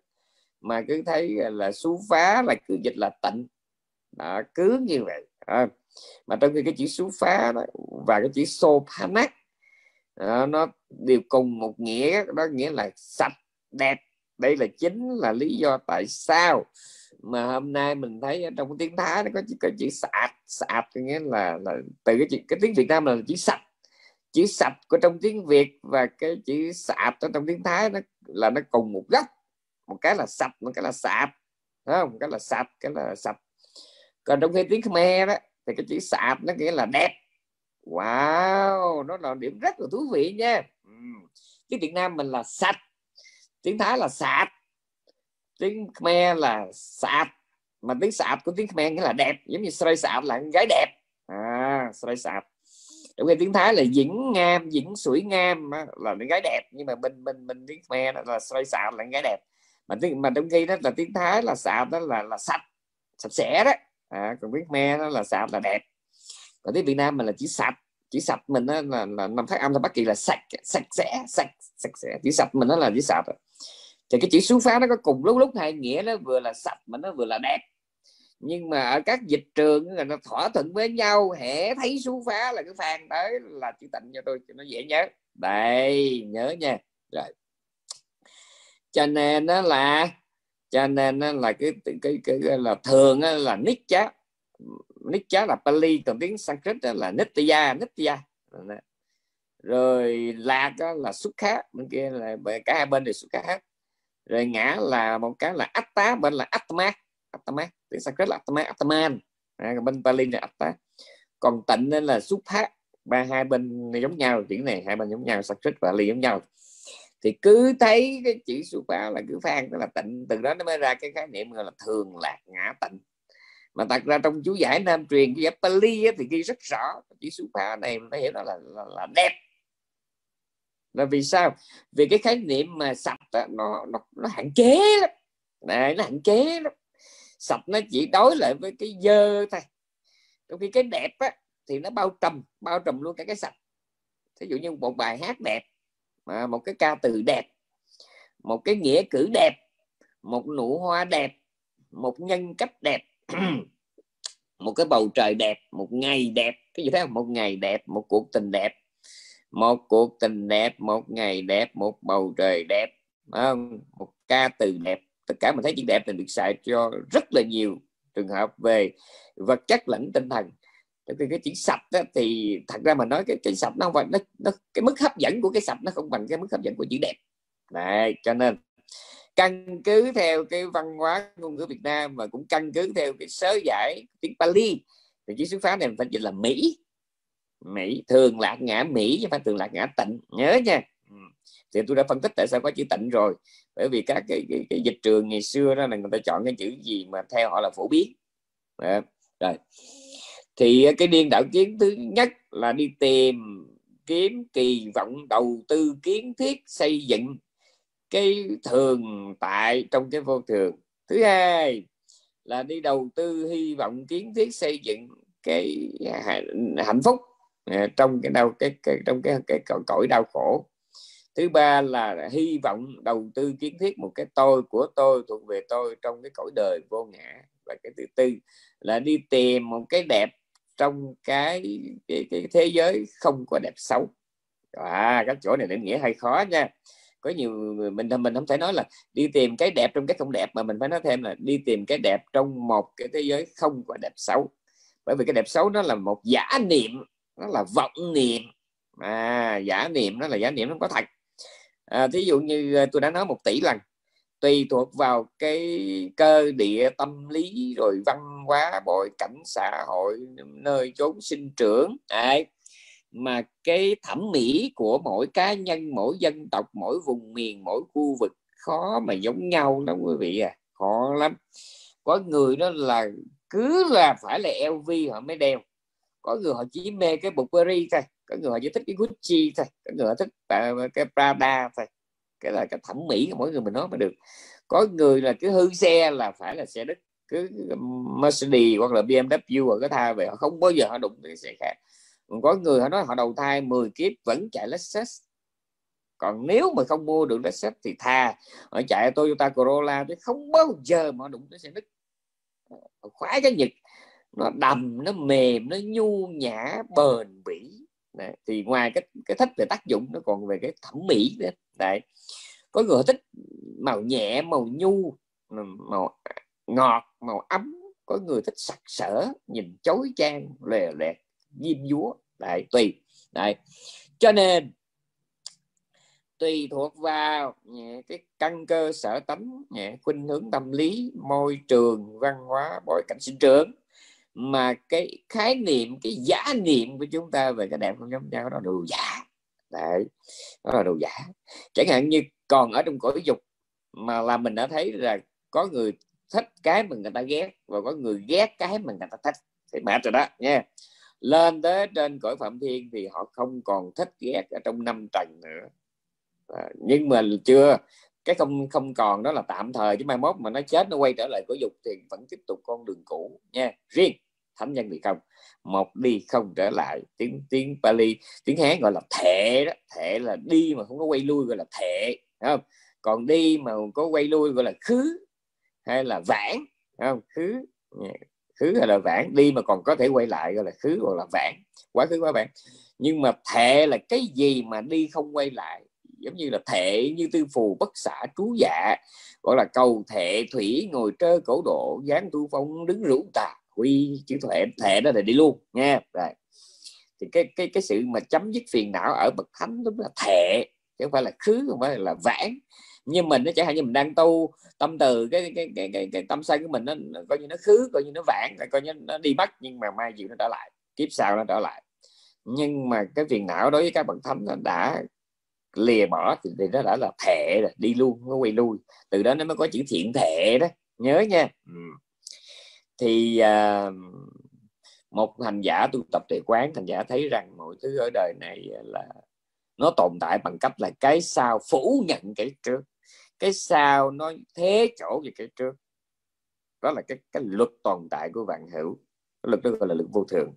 mà cứ thấy là xú phá là cứ dịch là tịnh. Đó, cứ như vậy. À. mà trong khi cái chữ xú phá đó, và cái chữ xô phá đó, nó đều cùng một nghĩa đó nghĩa là sạch đẹp. Đây là chính là lý do tại sao mà hôm nay mình thấy trong tiếng thái nó có chữ, có chữ sạch. Sạch nghĩa là là từ cái chữ, cái tiếng việt nam là chữ sạch. Chữ sạch của trong tiếng việt và cái chữ sạch ở trong tiếng thái nó là nó cùng một gốc một cái là sạch, một cái là sạch không? Một cái là sạch, cái là sạch. Còn trong khi tiếng khmer đó, thì cái chữ sạp nó nghĩa là đẹp. Wow, nó là điểm rất là thú vị nha. Ừ. Tiếng việt nam mình là sạch. Tiếng thái là sạch tiếng khmer là sạch mà tiếng sạch của tiếng khmer nghĩa là đẹp. Giống như sợi sạp là gái đẹp. À sợi sạp. Trong khi tiếng thái là dĩnh ngam dĩnh sủi ngam là những gái đẹp. Nhưng mà bên bên bên tiếng khmer là sợi sạp là gái đẹp mà tiếng mà trong khi đó là tiếng thái là sạch đó là là sạch sạch sẽ đó. À, còn tiếng Me đó là sạch là đẹp. Còn tiếng việt nam mình là chỉ sạch chỉ sạch mình đó là, là nằm phát âm là bất kỳ là sạch sạch sẽ sạch sạch sẽ. Chỉ sạch mình đó là chỉ sạch. Thì cái chữ xuống phá nó có cùng lúc lúc hai nghĩa nó vừa là sạch mà nó vừa là đẹp. Nhưng mà ở các dịch trường là nó thỏa thuận với nhau hễ thấy xú phá là cái phàn tới là chữ tịnh cho tôi cho nó dễ nhớ. Đây nhớ nha. Rồi cho nên nó là cho nên nó là cái cái, cái, cái là thường là nít chá chá là Pali còn tiếng Sanskrit là Nitya Nitya. Rồi lạc là xuất khá bên kia là cả hai bên đều xuất khá rồi ngã là một cái là atta bên là atma atma tiếng sanskrit là atma atman. À, bên pali là atta. Còn tịnh nên là xuất phát ba hai bên giống nhau tiếng này hai bên giống nhau sanskrit và pali giống nhau thì cứ thấy cái chữ xuất phát là cứ phan tức là tịnh. Từ đó nó mới ra cái khái niệm gọi là thường lạc ngã tịnh. Mà thật ra trong chú giải nam truyền cái giải Pali thì ghi rất rõ chữ xuất phát này nó hiểu đó là, là, là đẹp. Là vì sao? Vì cái khái niệm mà sạch đó, nó, nó nó hạn chế lắm. Này nó hạn chế lắm. Sạch nó chỉ đối lại với cái dơ thôi. Trong khi cái đẹp á, thì nó bao trùm bao trùm luôn cả cái sạch. Ví dụ như một bài hát đẹp mà một cái ca từ đẹp, một cái nghĩa cử đẹp, một nụ hoa đẹp, một nhân cách đẹp, một cái bầu trời đẹp, một ngày đẹp. Cái gì thế một ngày đẹp, một cuộc tình đẹp. Một cuộc tình đẹp, một ngày đẹp, một bầu trời đẹp. Không? một ca từ đẹp. Tất cả mình thấy chữ đẹp thì được xài cho rất là nhiều trường hợp về vật chất lẫn tinh thần thì cái chữ sạch đó, thì thật ra mà nói cái cái sạch nó không phải nó, nó cái mức hấp dẫn của cái sạch nó không bằng cái mức hấp dẫn của chữ đẹp. Này cho nên căn cứ theo cái văn hóa ngôn ngữ Việt Nam và cũng căn cứ theo cái sớ giải tiếng Pali thì chữ xuất phát này mình phải dịch là Mỹ. Mỹ thường lạc ngã mỹ chứ phải thường lạc ngã tịnh. Nhớ nha. Ừ. Thì tôi đã phân tích tại sao có chữ tịnh rồi. Bởi vì các cái, cái, cái dịch trường ngày xưa đó là người ta chọn cái chữ gì mà theo họ là phổ biến. Đấy. rồi thì ờ, cái điên đạo kiến thứ nhất là đi tìm kiếm kỳ vọng đầu tư kiến thiết xây dựng cái thường tại trong cái vô thường. Thứ hai là đi đầu tư hy vọng kiến thiết xây dựng cái hạnh phúc ờ, trong cái đau cái, cái trong cái, cái cõi đau khổ. Thứ ba là hy vọng đầu tư kiến thiết một cái tôi của tôi thuộc về tôi trong cái cõi đời vô ngã. Và cái thứ tư là đi tìm một cái đẹp trong cái cái, cái thế giới không có đẹp xấu. À các chỗ này định nghĩa hay khó nha. Có nhiều người mình mình không thể nói là đi tìm cái đẹp trong cái không đẹp mà mình phải nói thêm là đi tìm cái đẹp trong một cái thế giới không có đẹp xấu. Bởi vì cái đẹp xấu nó là một giả niệm nó là vọng niệm. À, giả niệm nó là giả niệm nó có thật. À, thí dụ như à, tôi đã nói một tỷ lần tùy thuộc vào cái cơ địa tâm lý rồi văn hóa bội cảnh xã hội, nơi chốn sinh trưởng Đấy. mà cái thẩm mỹ của mỗi cá nhân, mỗi dân tộc, mỗi vùng miền, mỗi khu vực khó mà giống nhau lắm quý vị à khó lắm. Có người đó là cứ là phải là LV họ mới đeo. Có người họ chỉ mê cái Burberry thôi, có người họ chỉ thích cái Gucci thôi, có người họ thích ờ, cái Prada thôi cái là cái thẩm mỹ của mỗi người mình nói mới được. Có người là cứ hư xe là phải là xe đức, cứ Mercedes hoặc là BMW hoặc cái thai về, họ không bao giờ họ đụng cái xe khác. Còn có người họ nói họ đầu thai 10 kiếp vẫn chạy Lexus. Còn nếu mà không mua được Lexus thì thà họ chạy Toyota Corolla chứ không bao giờ mà họ đụng tới xe Đức. Ờ, khoái cái nhật. Nó đầm, nó mềm, nó nhu nhã, bền bỉ. Đấy. thì ngoài cái cái thích về tác dụng nó còn về cái thẩm mỹ nữa Đấy. có người thích màu nhẹ màu nhu màu ngọt màu ấm có người thích sặc sỡ nhìn chói chang lè lẹt diêm dúa Đấy, tùy Đấy. cho nên tùy thuộc vào cái căn cơ sở tánh khuynh hướng tâm lý môi trường văn hóa bối cảnh sinh trưởng mà cái khái niệm cái giá niệm của chúng ta về cái đẹp không giống nhau đó là đồ giả. Đấy đó là đồ giả. Chẳng hạn như còn ở trong cõi dục mà là mình đã thấy là có người thích cái mà người ta ghét và có người ghét cái mà người ta thích thì mệt rồi đó nha. Lên tới trên cõi phạm thiên thì họ không còn thích ghét ở trong năm trần nữa. À, nhưng mà chưa cái không không còn đó là tạm thời chứ mai mốt mà nó chết nó quay trở lại cõi dục thì vẫn tiếp tục con đường cũ nha. Riêng thánh nhân bị không? Một đi không trở lại. Tiếng tiếng Pali, tiếng Hán gọi là thệ đó. Thệ là đi mà không có quay lui gọi là thệ không? Còn đi mà có quay lui gọi là khứ hay là vãng không? Khứ khứ hay là vãng. Đi mà còn có thể quay lại gọi là khứ hoặc là vãng. Quá khứ, quá vãng. Nhưng mà thệ là cái gì mà đi không quay lại? Giống như là thệ như tư phù, bất xả, trú dạ gọi là cầu thệ thủy, ngồi trơ cổ độ dáng tu phong, đứng rũ tà quy chữ thể thể đó là đi luôn nha. Rồi. Thì cái cái cái sự mà chấm dứt phiền não ở bậc thánh đúng là thể chứ không phải là khứ không phải là vãn nhưng mình nó chẳng hạn như mình đang tu tâm từ cái cái cái cái, cái tâm sân của mình nó, coi như nó khứ coi như nó vãn coi như nó đi mất nhưng mà mai chịu nó trở lại kiếp sau nó trở lại. Nhưng mà cái phiền não đối với các bậc thánh nó đã lìa bỏ thì, thì nó đã là thệ rồi đi luôn nó quay lui. Từ đó nó mới có chữ thiện thệ đó. Nhớ nha. Ừ thì à, một hành giả tu tập tuệ quán, hành giả thấy rằng mọi thứ ở đời này là, nó tồn tại bằng cách là cái sau phủ nhận cái trước. Cái sau nó thế chỗ về cái trước. Đó là cái cái luật tồn tại của vạn hữu. Cái luật đó gọi là luật vô thường.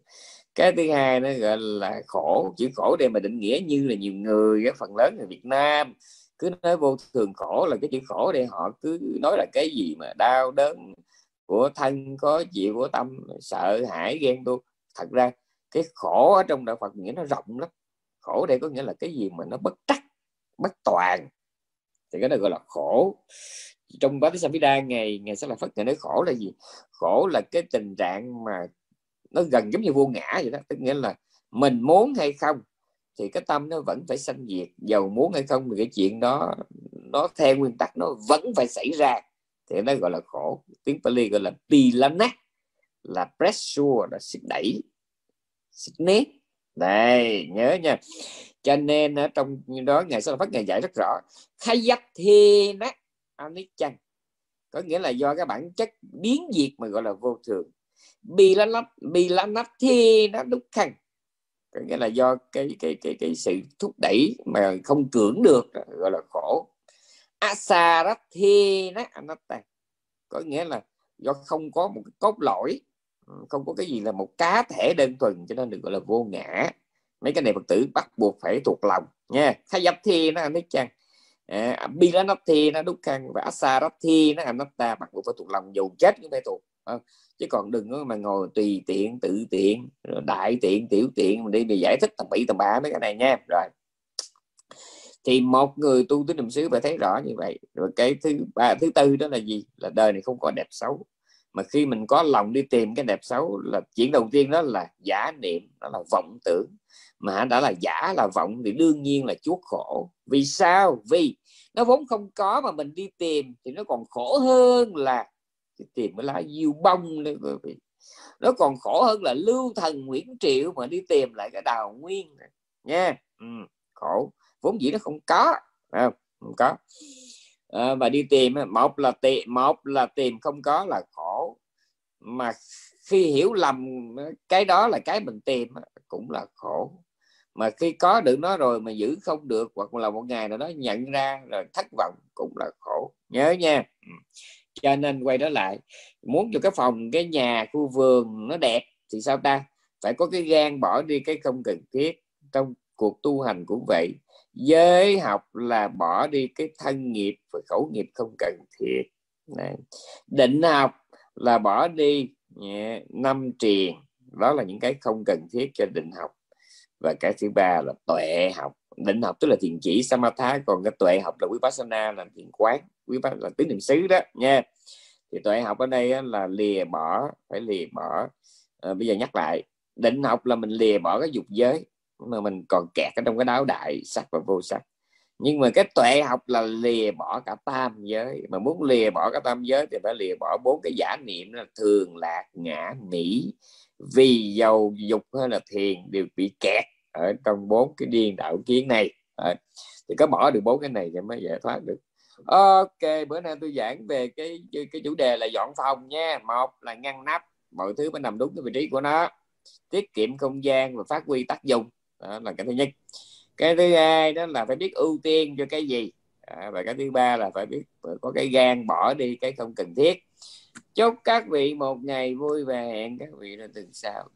Cái thứ hai nó gọi là khổ, chữ khổ đây mà định nghĩa như là nhiều người, cái phần lớn người Việt Nam, cứ nói vô thường khổ là cái chữ khổ đây, họ cứ nói là cái gì mà đau đớn của thân, có chịu của tâm, sợ hãi, ghen tu thật ra, cái khổ ở trong đạo Phật nghĩa nó rộng lắm. Khổ đây có nghĩa là cái gì mà nó bất trắc, bất toàn. Thì cái đó gọi là khổ. Trong bát Samhita ngày ngày sẽ là phát ngày nói khổ là gì? Khổ là cái tình trạng mà nó gần giống như vô ngã vậy đó. Tức nghĩa là mình muốn hay không, thì cái tâm nó vẫn phải sanh diệt. Giàu muốn hay không thì cái chuyện đó, nó theo nguyên tắc nó vẫn phải xảy ra thì nó gọi là khổ. Tiếng Pali gọi là pilana là pressure, là sức đẩy, sức nét đây, nhớ nha. Cho nên ở trong đó ngày sau phát ngày giải rất rõ. Khayat thi nát anichan có nghĩa là do cái bản chất biến diệt mà gọi là vô thường. Bilanat bilanat thi nó đúc khăn có nghĩa là do cái cái cái cái sự thúc đẩy mà không cưỡng được, gọi là khổ asarathena anatta có nghĩa là do không có một cái cốt lõi ừ, không có cái gì là một cá thể đơn thuần cho nên được gọi là vô ngã. Mấy cái này phật tử bắt buộc phải thuộc lòng nha. Khai dập thi nó biết chăng? À, Bilanathi nó đúc khăn và Asarathi nó anh ta bắt buộc phải thuộc lòng dù chết cũng phải thuộc à, chứ còn đừng mà ngồi tùy tiện tự tiện đại tiện tiểu tiện mình đi để giải thích tầm bậy tầm bạ mấy cái này nha. Rồi thì một người tu tứ niệm xứ phải thấy rõ như vậy. Rồi cái thứ ba thứ tư đó là gì? Là đời này không có đẹp xấu. Mà khi mình có lòng đi tìm cái đẹp xấu là chuyện đầu tiên đó là giả niệm đó là vọng tưởng. Mà đã là giả là vọng thì đương nhiên là chuốc khổ. Vì sao? Vì nó vốn không có mà mình đi tìm thì nó còn khổ hơn là tìm cái lá diêu bông nữa quý vị. Nó còn khổ hơn là lưu thần Nguyễn Triệu mà đi tìm lại cái đào nguyên này. nha. Ừ, khổ vốn dĩ nó không có không, không có. À, và đi tìm một là tìm một là tìm không có là khổ. Mà khi hiểu lầm cái đó là cái mình tìm cũng là khổ. Mà khi có được nó rồi mà giữ không được hoặc là một ngày nào đó nhận ra rồi thất vọng cũng là khổ. Nhớ nha. Ừ. Cho nên quay trở lại muốn cho cái phòng cái nhà khu vườn nó đẹp thì sao ta? Phải có cái gan bỏ đi cái không cần thiết trong cuộc tu hành cũng vậy giới học là bỏ đi cái thân nghiệp và khẩu nghiệp không cần thiết. Đấy. định học là bỏ đi yeah, năm triền. Đó là những cái không cần thiết cho định học. Và cái thứ ba là tuệ học. Định học tức là thiền chỉ samatha. Còn cái tuệ học là quý vipassana là thiền quán quý bác là tứ niệm xứ đó nha. Thì tuệ học ở đây là lìa bỏ phải lìa bỏ. À, bây giờ nhắc lại. Định học là mình lìa bỏ cái dục giới mà mình còn kẹt ở trong cái đáo đại sắc và vô sắc. Nhưng mà cái tuệ học là lìa bỏ cả tam giới. Mà muốn lìa bỏ cả tam giới thì phải lìa bỏ bốn cái giả niệm là thường, lạc, ngã, nghĩ vì dầu, dục hay là thiền đều bị kẹt ở trong bốn cái điên đạo kiến này. Thì có bỏ được bốn cái này thì mới giải thoát được. Ok, bữa nay tôi giảng về cái cái chủ đề là dọn phòng nha. Một là ngăn nắp, mọi thứ phải nằm đúng cái vị trí của nó. Tiết kiệm không gian và phát huy tác dụng đó là cái thứ nhất. Cái thứ hai đó là phải biết ưu tiên cho cái gì. À, và cái thứ ba là phải biết có cái gan bỏ đi cái không cần thiết. Chúc các vị một ngày vui và hẹn các vị là tuần sau.